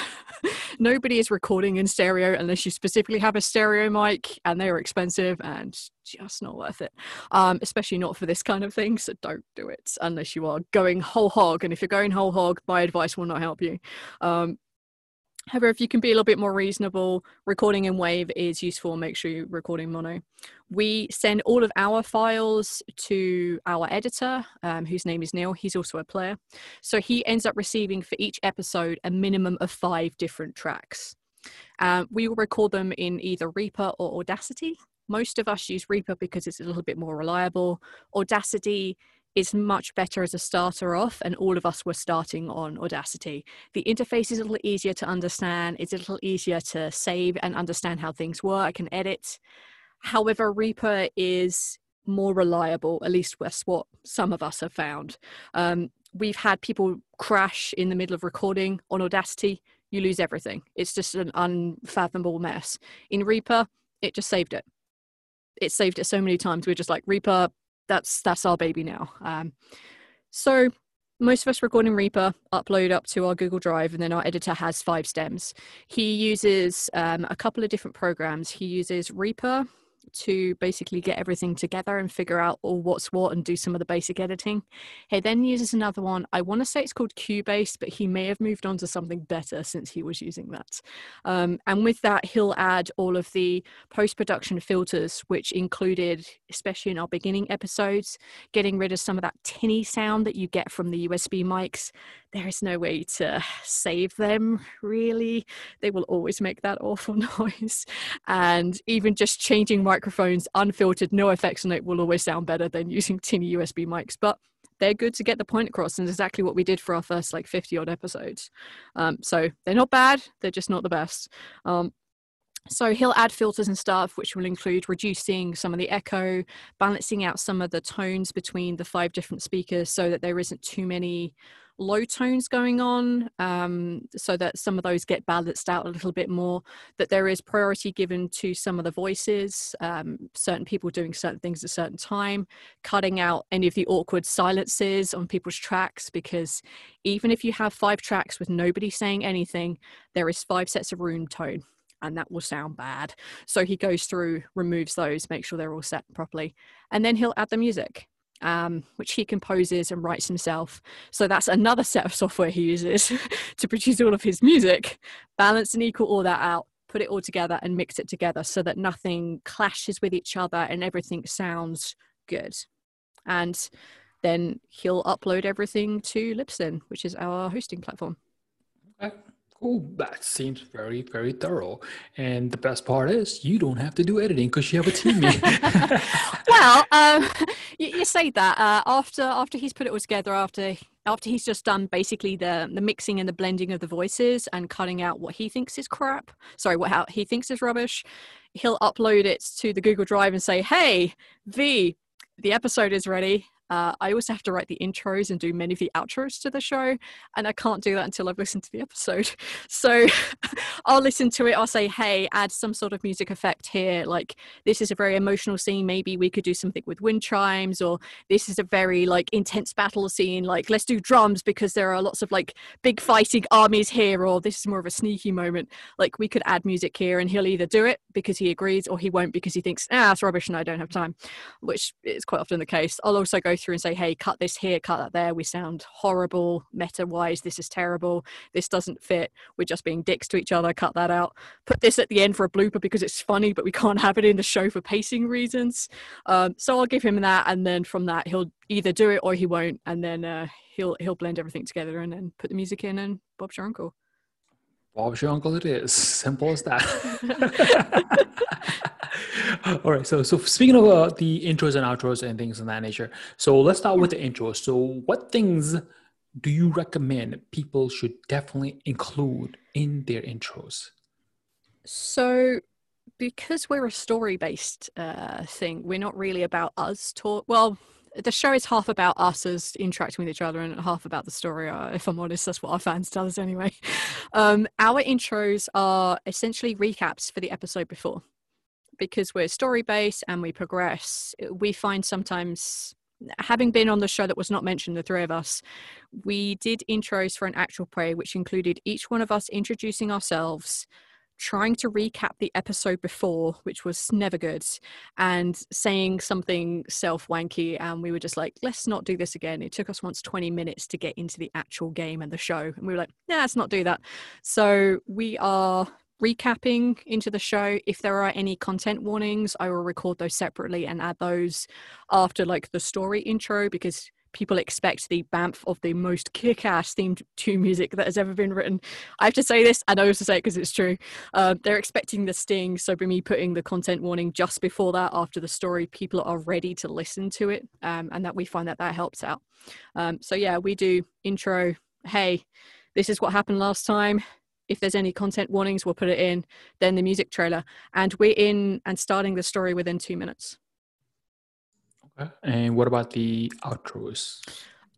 Nobody is recording in stereo unless you specifically have a stereo mic, and they are expensive and just not worth it. Um, especially not for this kind of thing. So don't do it unless you are going whole hog. And if you're going whole hog, my advice will not help you. Um, However, if you can be a little bit more reasonable, recording in WAVE is useful. Make sure you're recording mono. We send all of our files to our editor, um, whose name is Neil. He's also a player. So he ends up receiving for each episode a minimum of five different tracks. Um, we will record them in either Reaper or Audacity. Most of us use Reaper because it's a little bit more reliable. Audacity is much better as a starter off, and all of us were starting on Audacity. The interface is a little easier to understand, it's a little easier to save and understand how things work and edit. However, Reaper is more reliable, at least that's what some of us have found. Um, we've had people crash in the middle of recording on Audacity, you lose everything. It's just an unfathomable mess. In Reaper, it just saved it. It saved it so many times. We're just like, Reaper, that's that's our baby now. Um, so most of us record in Reaper, upload up to our Google Drive, and then our editor has five stems. He uses um, a couple of different programs. He uses Reaper, to basically get everything together and figure out all what's what and do some of the basic editing. He then uses another one. I want to say it's called Cubase, but he may have moved on to something better since he was using that. Um, and with that, he'll add all of the post production filters, which included, especially in our beginning episodes, getting rid of some of that tinny sound that you get from the USB mics there is no way to save them really. They will always make that awful noise. And even just changing microphones unfiltered no effects on it will always sound better than using tinny usb mics. But they're good to get the point across and exactly what we did for our first like 50 odd episodes. Um, so they're not bad they're just not the best. Um, so he'll add filters and stuff, which will include reducing some of the echo, balancing out some of the tones between the five different speakers so that there isn't too many low tones going on um, so that some of those get balanced out a little bit more that there is priority given to some of the voices um, certain people doing certain things at a certain time cutting out any of the awkward silences on people's tracks because even if you have five tracks with nobody saying anything there is five sets of room tone and that will sound bad. So he goes through, removes those, make sure they're all set properly, and then he'll add the music um, which he composes and writes himself. So that's another set of software he uses to produce all of his music, balance and equal all that out, put it all together and mix it together so that nothing clashes with each other and everything sounds good. And then he'll upload everything to Libsyn, which is our hosting platform. Okay. Oh, that seems very, very thorough. And the best part is you don't have to do editing because you have a team. well, um, you, you, say that uh, after after he's put it all together, after after he's just done basically the the mixing and the blending of the voices and cutting out what he thinks is crap. Sorry, what he thinks is rubbish. He'll upload it to the Google Drive and say, "Hey, V, the episode is ready. Uh, I also have to write the intros and do many of the outros to the show, and I can't do that until I've listened to the episode. So I'll listen to it. I'll say, "Hey, add some sort of music effect here. Like this is a very emotional scene. Maybe we could do something with wind chimes, or this is a very like intense battle scene. Like let's do drums because there are lots of like big fighting armies here, or this is more of a sneaky moment. Like we could add music here, and he'll either do it because he agrees, or he won't because he thinks, ah, it's rubbish and I don't have time, which is quite often the case. I'll also go through and say, hey, cut this here, cut that there. We sound horrible, meta wise. This is terrible. This doesn't fit. We're just being dicks to each other. Cut that out. Put this at the end for a blooper because it's funny, but we can't have it in the show for pacing reasons. Um, so I'll give him that. And then from that, he'll either do it or he won't. And then uh, he'll, he'll blend everything together and then put the music in and Bob's your uncle. Bob's your uncle it is. Simple as that. All right. So, so speaking of uh, the intros and outros and things of that nature, so let's start with the intro. So, what things do you recommend people should definitely include in their intros? So, because we're a story based uh, thing, we're not really about us talk. Well, the show is half about us as interacting with each other and half about the story. Uh, if I'm honest, that's what our fans tell us anyway. Um, our intros are essentially recaps for the episode before. Because we're story based and we progress, we find sometimes having been on the show that was not mentioned, the three of us, we did intros for an actual play, which included each one of us introducing ourselves, trying to recap the episode before, which was never good, and saying something self wanky. And we were just like, let's not do this again. It took us once 20 minutes to get into the actual game and the show. And we were like, nah, let's not do that. So we are recapping into the show. If there are any content warnings, I will record those separately and add those after like the story intro because people expect the BAMF of the most kick-ass themed to music that has ever been written. I have to say this, and I also say it because it's true. Um, they're expecting the sting, so by me putting the content warning just before that, after the story, people are ready to listen to it, um, and that we find that that helps out. Um, so yeah, we do intro. Hey, this is what happened last time. If there's any content warnings, we'll put it in. Then the music trailer, and we're in and starting the story within two minutes. Okay. And what about the outros?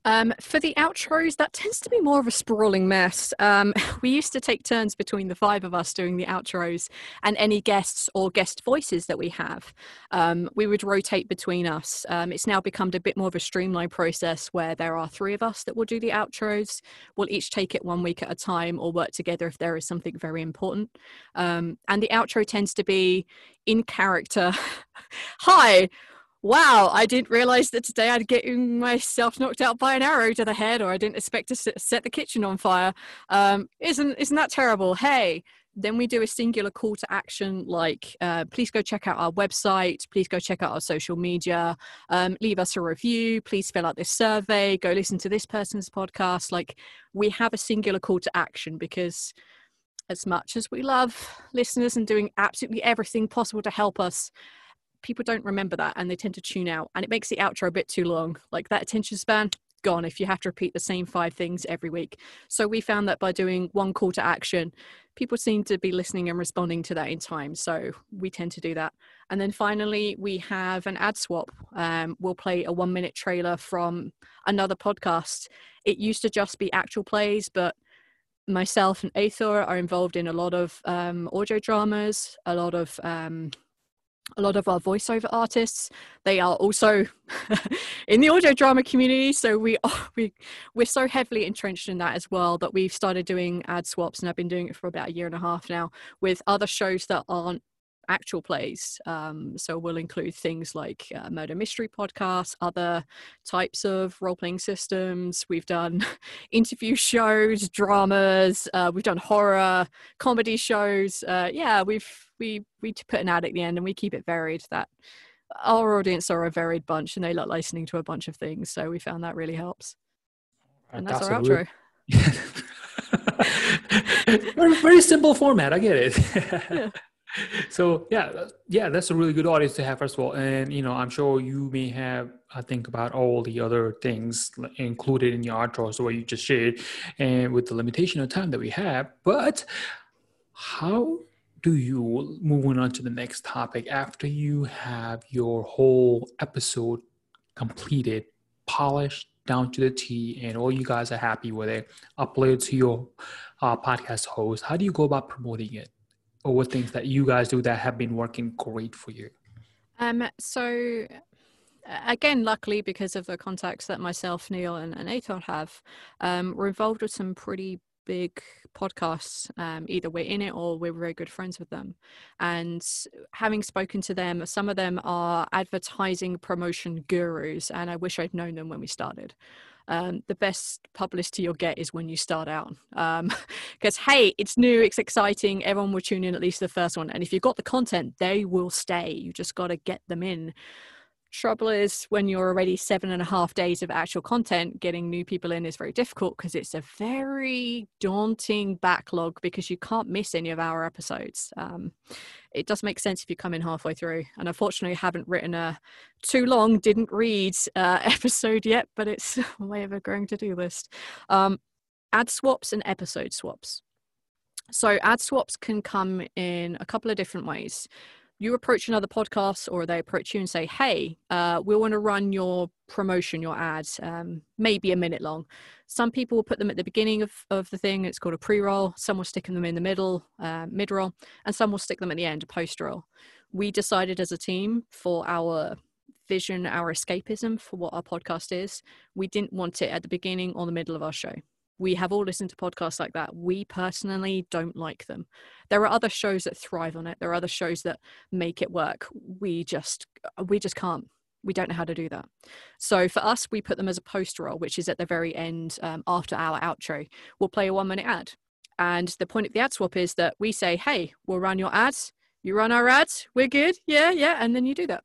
Um, for the outros, that tends to be more of a sprawling mess. Um, we used to take turns between the five of us doing the outros and any guests or guest voices that we have. Um, we would rotate between us. Um, it's now become a bit more of a streamlined process where there are three of us that will do the outros. We'll each take it one week at a time or work together if there is something very important. Um, and the outro tends to be in character. Hi, wow, I didn't realize that today I'd get myself knocked out by an arrow to the head, or I didn't expect to set the kitchen on fire. Um, isn't isn't that terrible? Hey. Then we do a singular call to action like, uh, please go check out our website, please go check out our social media, um, leave us a review, please fill out this survey, go listen to this person's podcast. Like, we have a singular call to action because as much as we love listeners and doing absolutely everything possible to help us, people don't remember that and they tend to tune out and it makes the outro a bit too long. Like that attention span gone if you have to repeat the same five things every week. So we found that by doing one call to action people seem to be listening and responding to that in time. So we tend to do that. And then finally we have an ad swap. Um, we'll play a one minute trailer from another podcast. It used to just be actual plays but myself and Aethor are involved in a lot of um, audio dramas, a lot of um, a lot of our voiceover artists they are also in the audio drama community so we are we we're so heavily entrenched in that as well that we've started doing ad swaps and i've been doing it for about a year and a half now with other shows that aren't actual plays. Um, so we'll include things like uh, murder mystery podcasts, other types of role playing systems. We've done interview shows, dramas. Uh, we've done horror, comedy shows. Uh, yeah, we've we we put an ad at the end and we keep it varied. That our audience are a varied bunch and they like listening to a bunch of things. So we found that really helps. And that's, that's our outro. very, very simple format. I get it. yeah so yeah yeah that's a really good audience to have first of all and you know i'm sure you may have i think about all the other things included in your outro so what you just shared and with the limitation of time that we have but how do you moving on to the next topic after you have your whole episode completed polished down to the T and all you guys are happy with it upload to your uh, podcast host how do you go about promoting it or what things that you guys do that have been working great for you? Um, so again, luckily because of the contacts that myself, Neil, and, and have, um, we're involved with some pretty big podcasts. Um, either we're in it or we're very good friends with them. And having spoken to them, some of them are advertising promotion gurus, and I wish I'd known them when we started. Um, the best publicity you'll get is when you start out. Because, um, hey, it's new, it's exciting, everyone will tune in at least the first one. And if you've got the content, they will stay. You just got to get them in. Trouble is, when you're already seven and a half days of actual content, getting new people in is very difficult because it's a very daunting backlog because you can't miss any of our episodes. Um, it does make sense if you come in halfway through. And unfortunately, I haven't written a too long, didn't read uh, episode yet, but it's way of a growing to do list. Um, ad swaps and episode swaps. So, ad swaps can come in a couple of different ways you approach another podcast or they approach you and say, hey, uh, we want to run your promotion, your ads, um, maybe a minute long. Some people will put them at the beginning of, of the thing. It's called a pre roll. Some will stick them in the middle, uh, mid roll, and some will stick them at the end, a post roll. We decided as a team for our vision, our escapism for what our podcast is, we didn't want it at the beginning or the middle of our show we have all listened to podcasts like that. We personally don't like them. There are other shows that thrive on it. There are other shows that make it work. We just we just can't. We don't know how to do that. So for us, we put them as a post roll, which is at the very end um, after our outro. We'll play a one minute ad. And the point of the ad swap is that we say, hey, we'll run your ads. You run our ads. We're good. Yeah, yeah. And then you do that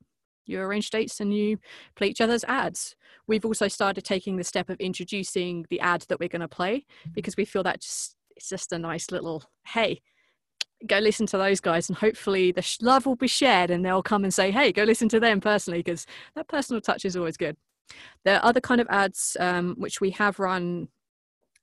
you arrange dates and you play each other's ads. We've also started taking the step of introducing the ad that we're going to play mm-hmm. because we feel that just it's just a nice little hey go listen to those guys and hopefully the love will be shared and they'll come and say hey go listen to them personally because that personal touch is always good there are other kind of ads um, which we have run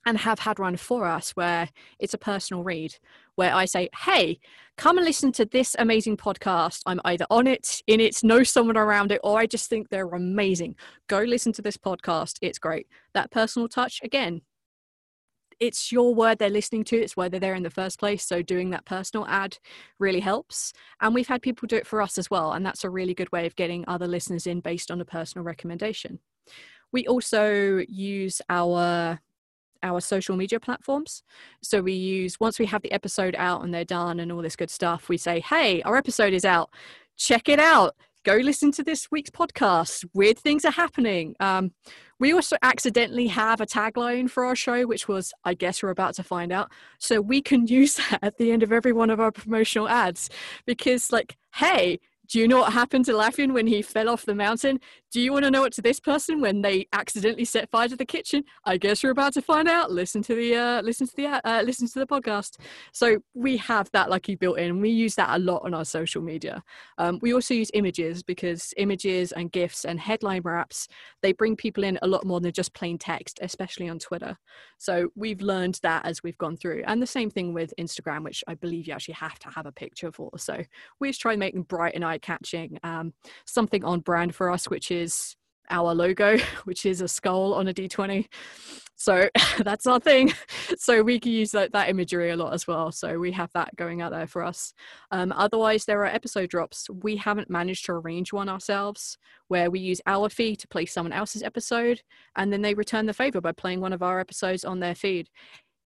and have had run for us where it's a personal read where I say, Hey, come and listen to this amazing podcast. I'm either on it, in it, know someone around it, or I just think they're amazing. Go listen to this podcast. It's great. That personal touch, again, it's your word they're listening to. It's whether they're in the first place. So doing that personal ad really helps. And we've had people do it for us as well. And that's a really good way of getting other listeners in based on a personal recommendation. We also use our our social media platforms. So we use, once we have the episode out and they're done and all this good stuff, we say, hey, our episode is out. Check it out. Go listen to this week's podcast. Weird things are happening. Um, we also accidentally have a tagline for our show, which was, I guess we're about to find out. So we can use that at the end of every one of our promotional ads because, like, hey, do you know what happened to Lafian when he fell off the mountain? Do you want to know what to this person when they accidentally set fire to the kitchen? I guess you're about to find out. Listen to the uh, listen to the uh, listen to the podcast. So we have that lucky built in. We use that a lot on our social media. Um, we also use images because images and gifs and headline wraps they bring people in a lot more than just plain text, especially on Twitter. So we've learned that as we've gone through, and the same thing with Instagram, which I believe you actually have to have a picture for. So we just try and make them bright and eye catching. Um, something on brand for us, which is our logo, which is a skull on a D20. So that's our thing. So we can use that, that imagery a lot as well. So we have that going out there for us. Um, otherwise, there are episode drops. We haven't managed to arrange one ourselves where we use our feed to play someone else's episode and then they return the favor by playing one of our episodes on their feed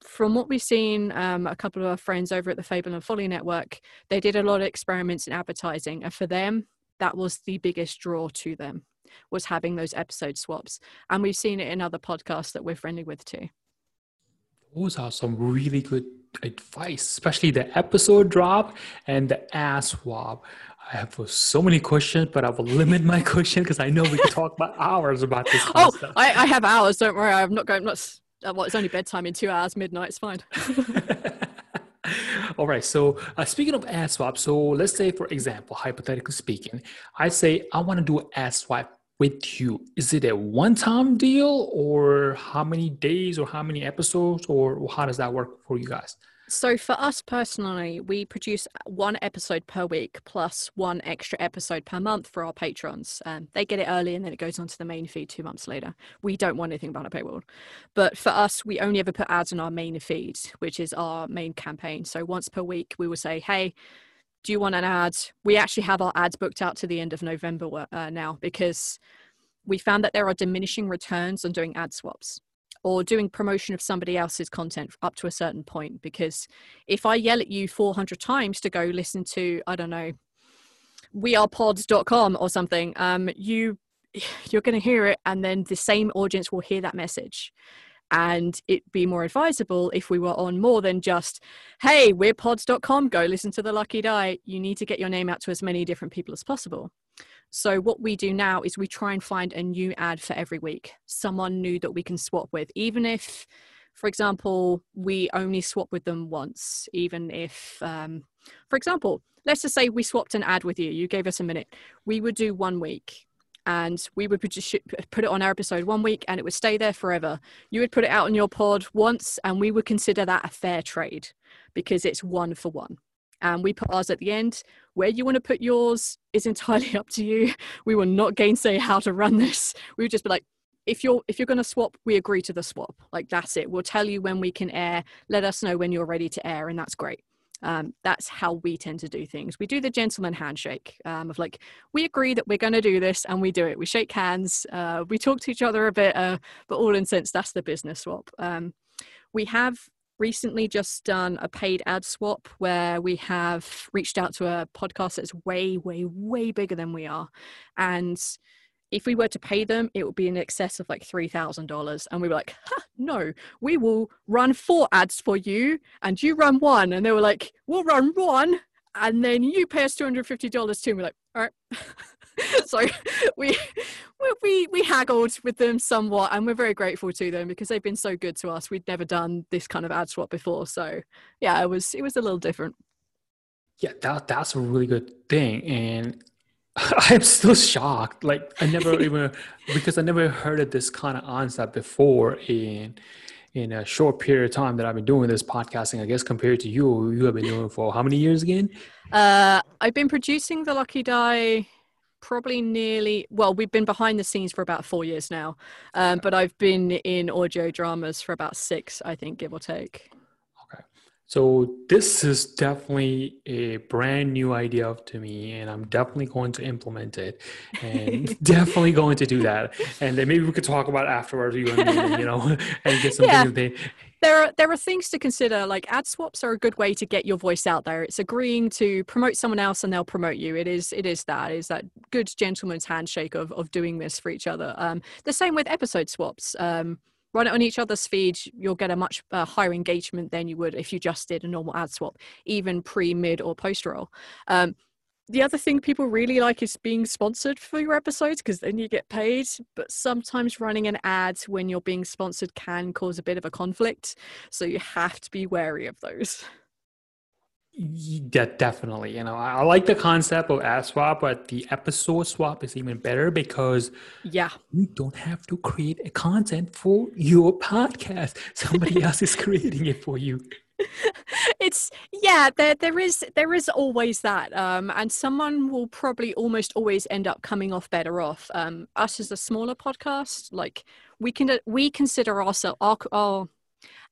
from what we've seen, um, a couple of our friends over at the Fable and Folly Network, they did a lot of experiments in advertising, and for them, that was the biggest draw to them was having those episode swaps, and we've seen it in other podcasts that we're friendly with too. Those are some really good advice, especially the episode drop and the ad swap. I have so many questions, but I will limit my question because I know we can talk about hours about this. oh, I, I, have hours. Don't worry. I'm not going. I'm not uh, well, it's only bedtime in two hours, midnight, it's fine. All right. So uh, speaking of ad swap, so let's say, for example, hypothetically speaking, I say I want to do an ad swap with you. Is it a one-time deal, or how many days, or how many episodes, or how does that work for you guys? So, for us personally, we produce one episode per week plus one extra episode per month for our patrons. Um, they get it early and then it goes onto the main feed two months later. We don't want anything about a paywall. But for us, we only ever put ads on our main feed, which is our main campaign. So, once per week, we will say, hey, do you want an ad? We actually have our ads booked out to the end of November uh, now because we found that there are diminishing returns on doing ad swaps or doing promotion of somebody else's content up to a certain point. Because if I yell at you 400 times to go listen to, I don't know, wearepods.com or something, um, you you're going to hear it, and then the same audience will hear that message. And it'd be more advisable if we were on more than just, hey, we're pods.com, go listen to the lucky die. You need to get your name out to as many different people as possible. So, what we do now is we try and find a new ad for every week, someone new that we can swap with, even if, for example, we only swap with them once, even if, um, for example, let's just say we swapped an ad with you, you gave us a minute, we would do one week and we would put it on our episode one week and it would stay there forever. You would put it out on your pod once and we would consider that a fair trade because it's one for one. And we put ours at the end. Where you want to put yours is entirely up to you. We will not gainsay how to run this. We would just be like, if you're if you're going to swap we agree to the swap like that's it we'll tell you when we can air let us know when you're ready to air and that's great um, that's how we tend to do things. We do the gentleman handshake um, of like, we agree that we're going to do this and we do it. We shake hands, uh, we talk to each other a bit, uh, but all in sense, that's the business swap. Um, we have recently just done a paid ad swap where we have reached out to a podcast that's way, way, way bigger than we are. And if we were to pay them, it would be in excess of like $3,000. And we were like, no, we will run four ads for you and you run one. And they were like, we'll run one and then you pay us $250 too. And we're like, all right. so we, we, we haggled with them somewhat and we're very grateful to them because they've been so good to us. We'd never done this kind of ad swap before. So yeah, it was, it was a little different. Yeah, that, that's a really good thing. And I'm still shocked. Like I never even because I never heard of this kind of concept before in in a short period of time that I've been doing this podcasting. I guess compared to you, you have been doing for how many years again? Uh, I've been producing the Lucky Die probably nearly well we've been behind the scenes for about four years now um, but i've been in audio dramas for about six i think give or take so this is definitely a brand new idea to me, and I'm definitely going to implement it, and definitely going to do that. And then maybe we could talk about afterwards, you and me, you know, and get some yeah. There are there are things to consider. Like ad swaps are a good way to get your voice out there. It's agreeing to promote someone else, and they'll promote you. It is it is that it is that good gentleman's handshake of of doing this for each other. Um, the same with episode swaps. Um, run it on each other's feed, you'll get a much uh, higher engagement than you would if you just did a normal ad swap, even pre, mid, or post roll. Um, the other thing people really like is being sponsored for your episodes because then you get paid. But sometimes running an ad when you're being sponsored can cause a bit of a conflict. So you have to be wary of those. Yeah, definitely. You know, I like the concept of ad swap, but the episode swap is even better because yeah, you don't have to create a content for your podcast. Somebody else is creating it for you. it's yeah there there is there is always that um and someone will probably almost always end up coming off better off um us as a smaller podcast like we can we consider ourselves our, our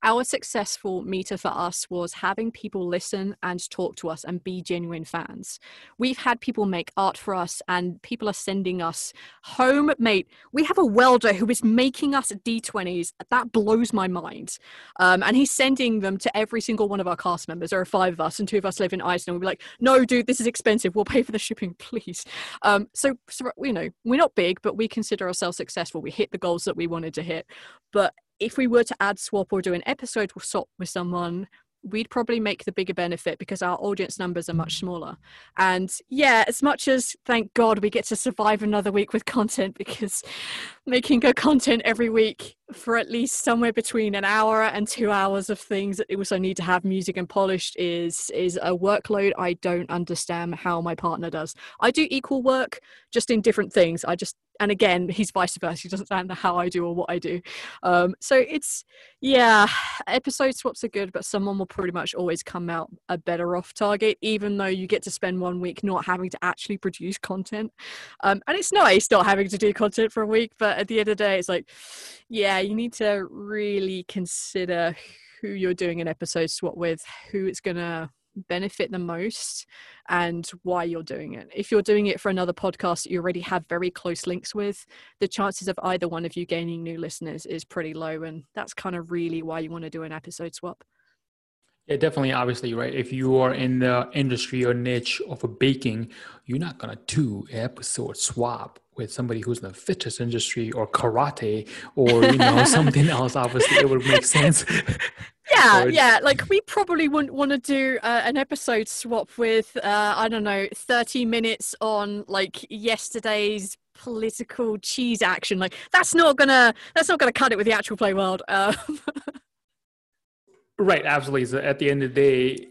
our successful meter for us was having people listen and talk to us and be genuine fans. We've had people make art for us, and people are sending us homemade. We have a welder who is making us D20s. That blows my mind. Um, and he's sending them to every single one of our cast members. There are five of us, and two of us live in Iceland. We'll be like, no, dude, this is expensive. We'll pay for the shipping, please. Um, so, so, you know, we're not big, but we consider ourselves successful. We hit the goals that we wanted to hit. But if we were to ad swap or do an episode swap with someone we'd probably make the bigger benefit because our audience numbers are much mm. smaller. And yeah, as much as thank God we get to survive another week with content because making good content every week for at least somewhere between an hour and two hours of things that also need to have music and polished is is a workload I don't understand how my partner does. I do equal work just in different things. I just and again he's vice versa he doesn't understand how i do or what i do um, so it's yeah episode swaps are good but someone will pretty much always come out a better off target even though you get to spend one week not having to actually produce content um, and it's nice not having to do content for a week but at the end of the day it's like yeah you need to really consider who you're doing an episode swap with who it's gonna benefit the most and why you're doing it. If you're doing it for another podcast that you already have very close links with, the chances of either one of you gaining new listeners is pretty low. And that's kind of really why you want to do an episode swap. Yeah, definitely. Obviously, right. If you are in the industry or niche of a baking, you're not gonna do an episode swap with somebody who's in the fitness industry or karate or you know something else. Obviously, it would make sense. Yeah, yeah. Like we probably wouldn't want to do uh, an episode swap with uh, I don't know, thirty minutes on like yesterday's political cheese action. Like that's not gonna that's not gonna cut it with the actual play world. Um, Right, absolutely. So at the end of the day,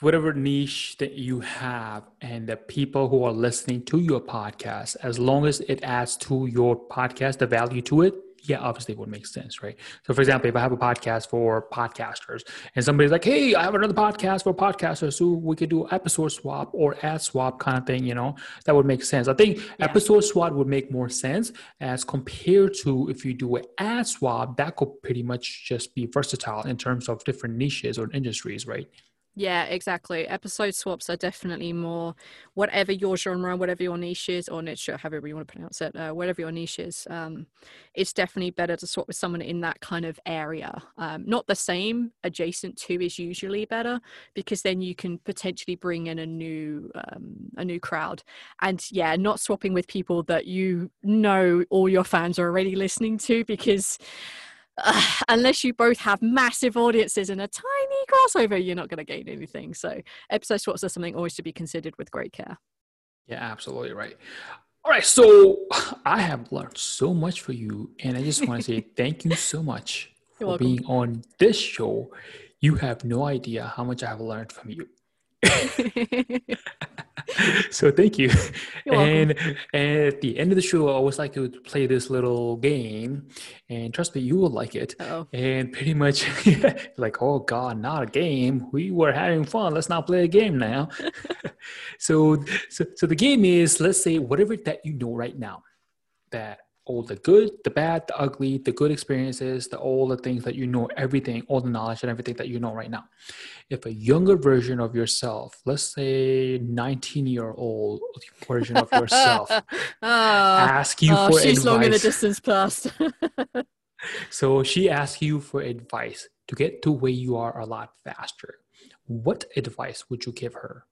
whatever niche that you have and the people who are listening to your podcast, as long as it adds to your podcast, the value to it, yeah, obviously it would make sense, right? So, for example, if I have a podcast for podcasters and somebody's like, hey, I have another podcast for podcasters, so we could do episode swap or ad swap kind of thing, you know, that would make sense. I think yeah. episode swap would make more sense as compared to if you do an ad swap, that could pretty much just be versatile in terms of different niches or industries, right? Yeah, exactly. Episode swaps are definitely more whatever your genre, whatever your niche is, or niche, however you want to pronounce it, uh, whatever your niche is. Um, it's definitely better to swap with someone in that kind of area. Um, not the same, adjacent to is usually better because then you can potentially bring in a new um, a new crowd. And yeah, not swapping with people that you know all your fans are already listening to because uh, unless you both have massive audiences and a tiny crossover, you're not going to gain anything. So, episode swaps are something always to be considered with great care. Yeah, absolutely right. All right, so I have learned so much for you, and I just want to say thank you so much You're for welcome. being on this show. You have no idea how much I have learned from you. so thank you. And and at the end of the show, I always like to play this little game, and trust me, you will like it. Uh-oh. And pretty much, like, oh god, not a game. We were having fun. Let's not play a game now. so, so, so the game is let's say whatever that you know right now that all the good, the bad, the ugly, the good experiences, the all the things that you know, everything, all the knowledge and everything that you know right now. If a younger version of yourself, let's say 19 year old version of yourself, oh, ask you oh, for she's advice. long in the distance past. so she asks you for advice to get to where you are a lot faster. What advice would you give her?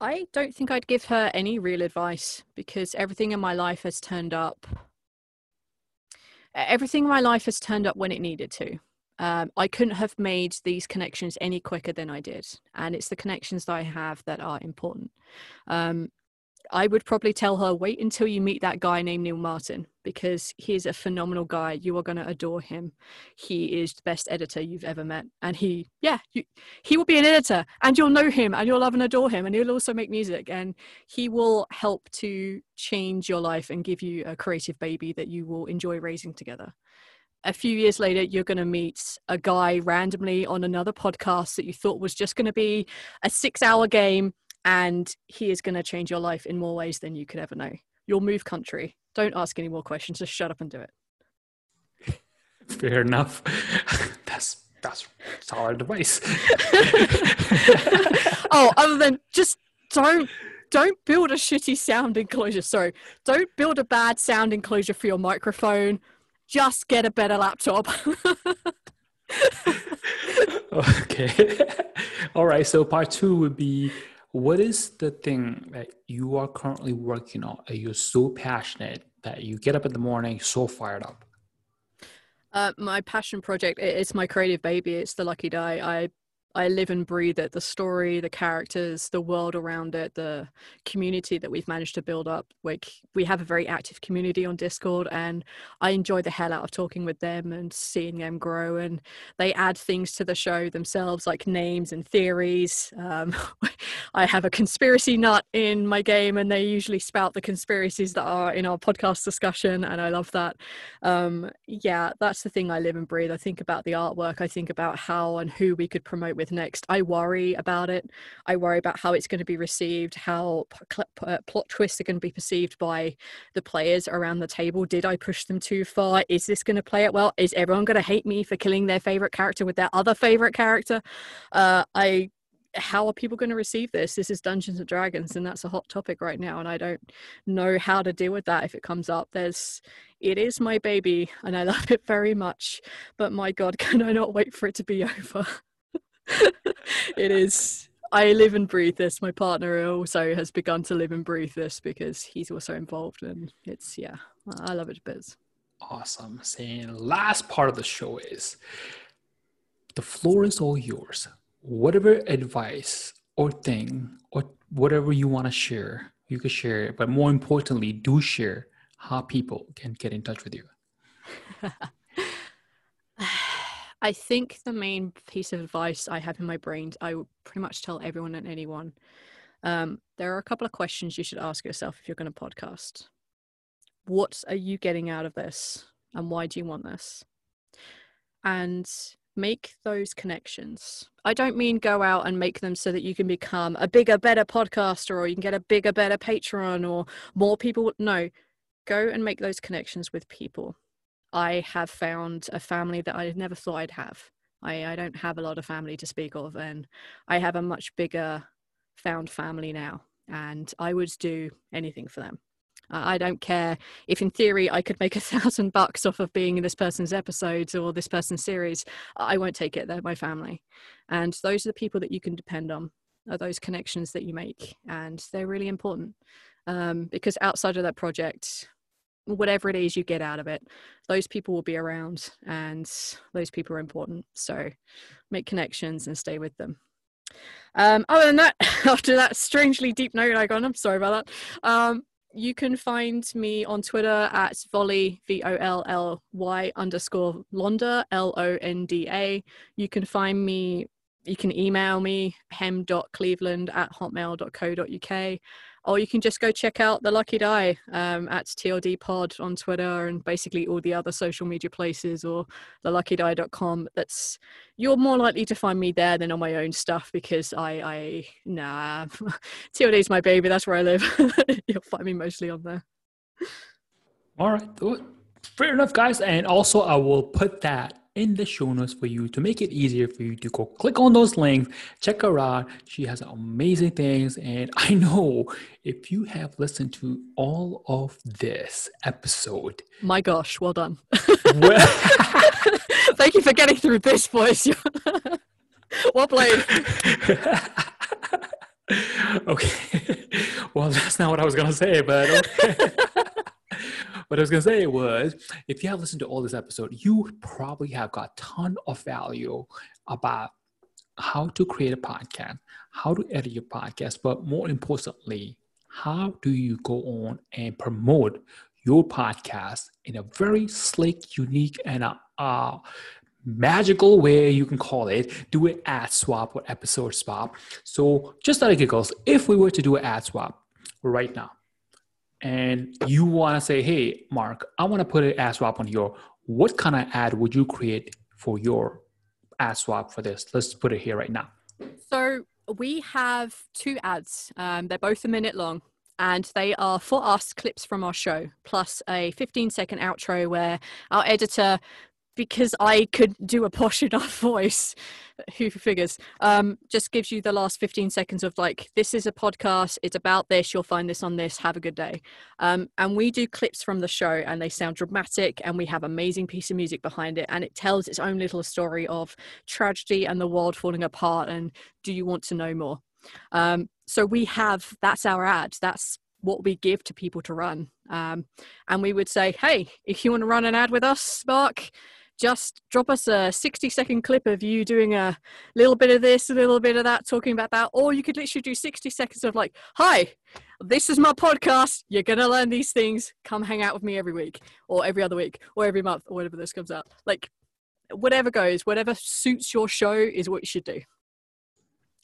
I don't think I'd give her any real advice because everything in my life has turned up. Everything in my life has turned up when it needed to. Um, I couldn't have made these connections any quicker than I did. And it's the connections that I have that are important. Um, I would probably tell her, wait until you meet that guy named Neil Martin because he's a phenomenal guy. You are going to adore him. He is the best editor you've ever met. And he, yeah, you, he will be an editor and you'll know him and you'll love and adore him. And he'll also make music and he will help to change your life and give you a creative baby that you will enjoy raising together. A few years later, you're going to meet a guy randomly on another podcast that you thought was just going to be a six hour game and he is going to change your life in more ways than you could ever know. You'll move country. Don't ask any more questions. Just shut up and do it. Fair enough. that's that's solid advice. oh, other than just don't don't build a shitty sound enclosure. Sorry, don't build a bad sound enclosure for your microphone. Just get a better laptop. okay. All right. So part two would be what is the thing that you are currently working on that you're so passionate that you get up in the morning so fired up? Uh, my passion project it's my creative baby. It's the lucky die i I live and breathe it the story, the characters, the world around it, the community that we've managed to build up. Like, we have a very active community on Discord, and I enjoy the hell out of talking with them and seeing them grow. And they add things to the show themselves, like names and theories. Um, I have a conspiracy nut in my game, and they usually spout the conspiracies that are in our podcast discussion, and I love that. Um, yeah, that's the thing I live and breathe. I think about the artwork, I think about how and who we could promote with with next. I worry about it. I worry about how it's going to be received, how uh, plot twists are going to be perceived by the players around the table. Did I push them too far? Is this going to play it well? Is everyone going to hate me for killing their favorite character with their other favorite character? Uh, I how are people going to receive this? This is Dungeons and Dragons, and that's a hot topic right now, and I don't know how to deal with that if it comes up. There's, it is my baby, and I love it very much, but my God, can I not wait for it to be over? It is. I live and breathe this. My partner also has begun to live and breathe this because he's also involved, and it's yeah, I love it a bit. Awesome. Saying last part of the show is the floor is all yours whatever advice or thing or whatever you want to share, you can share it. But more importantly, do share how people can get in touch with you. I think the main piece of advice I have in my brain, I would pretty much tell everyone and anyone. Um, there are a couple of questions you should ask yourself if you're going to podcast. What are you getting out of this? And why do you want this? And make those connections. I don't mean go out and make them so that you can become a bigger, better podcaster or you can get a bigger, better Patreon or more people. No, go and make those connections with people. I have found a family that I never thought I'd have. I, I don't have a lot of family to speak of, and I have a much bigger found family now, and I would do anything for them. I don't care if, in theory, I could make a thousand bucks off of being in this person's episodes or this person's series. I won't take it. They're my family. And those are the people that you can depend on, are those connections that you make. And they're really important um, because outside of that project, whatever it is you get out of it, those people will be around and those people are important. So make connections and stay with them. Um, other than that, after that strangely deep note I got, I'm sorry about that. Um, you can find me on Twitter at volley, V O L L Y underscore Londa, L O N D A. You can find me, you can email me, hem.cleveland at hotmail.co.uk or you can just go check out the Lucky Die um, at TLD Pod on Twitter and basically all the other social media places or theluckydie.com. That's you're more likely to find me there than on my own stuff because I, I nah, TLD is my baby. That's where I live. You'll find me mostly on there. All right, fair enough, guys. And also, I will put that in the show notes for you to make it easier for you to go click on those links, check her out. She has amazing things. And I know if you have listened to all of this episode. My gosh, well done. Well, Thank you for getting through this voice. well played. okay. Well, that's not what I was going to say, but okay what I was gonna say was, if you have listened to all this episode, you probably have got a ton of value about how to create a podcast, how to edit your podcast, but more importantly, how do you go on and promote your podcast in a very slick, unique, and a, uh, magical way you can call it. Do an ad swap or episode swap. So just out of giggles if we were to do an ad swap right now and you want to say, hey, Mark, I want to put an ad swap on your, what kind of ad would you create for your ad swap for this? Let's put it here right now. So we have two ads. Um, they're both a minute long and they are for us clips from our show plus a 15 second outro where our editor because I could do a posh enough voice, who figures, um, just gives you the last 15 seconds of like, this is a podcast, it's about this, you'll find this on this, have a good day. Um, and we do clips from the show and they sound dramatic and we have amazing piece of music behind it and it tells its own little story of tragedy and the world falling apart and do you want to know more? Um, so we have, that's our ad, that's what we give to people to run. Um, and we would say, hey, if you want to run an ad with us, Mark, just drop us a 60 second clip of you doing a little bit of this, a little bit of that, talking about that. Or you could literally do 60 seconds of like, hi, this is my podcast. You're going to learn these things. Come hang out with me every week or every other week or every month or whatever this comes out. Like, whatever goes, whatever suits your show is what you should do.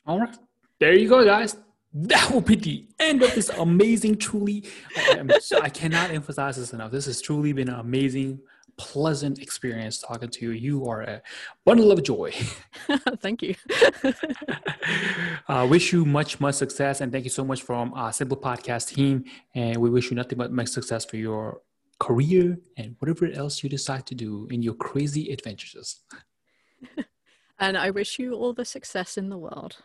All right. There you go, guys that will be the end of this amazing truly I, I, cannot emphasize this enough this has truly been an amazing pleasant experience talking to you. You are a bundle of joy. thank you. uh, wish you much, much success. And thank you so much from our Simple Podcast team. And we wish you nothing but much success for your career and whatever else you decide to do in your crazy adventures. and I wish you all the success in the world.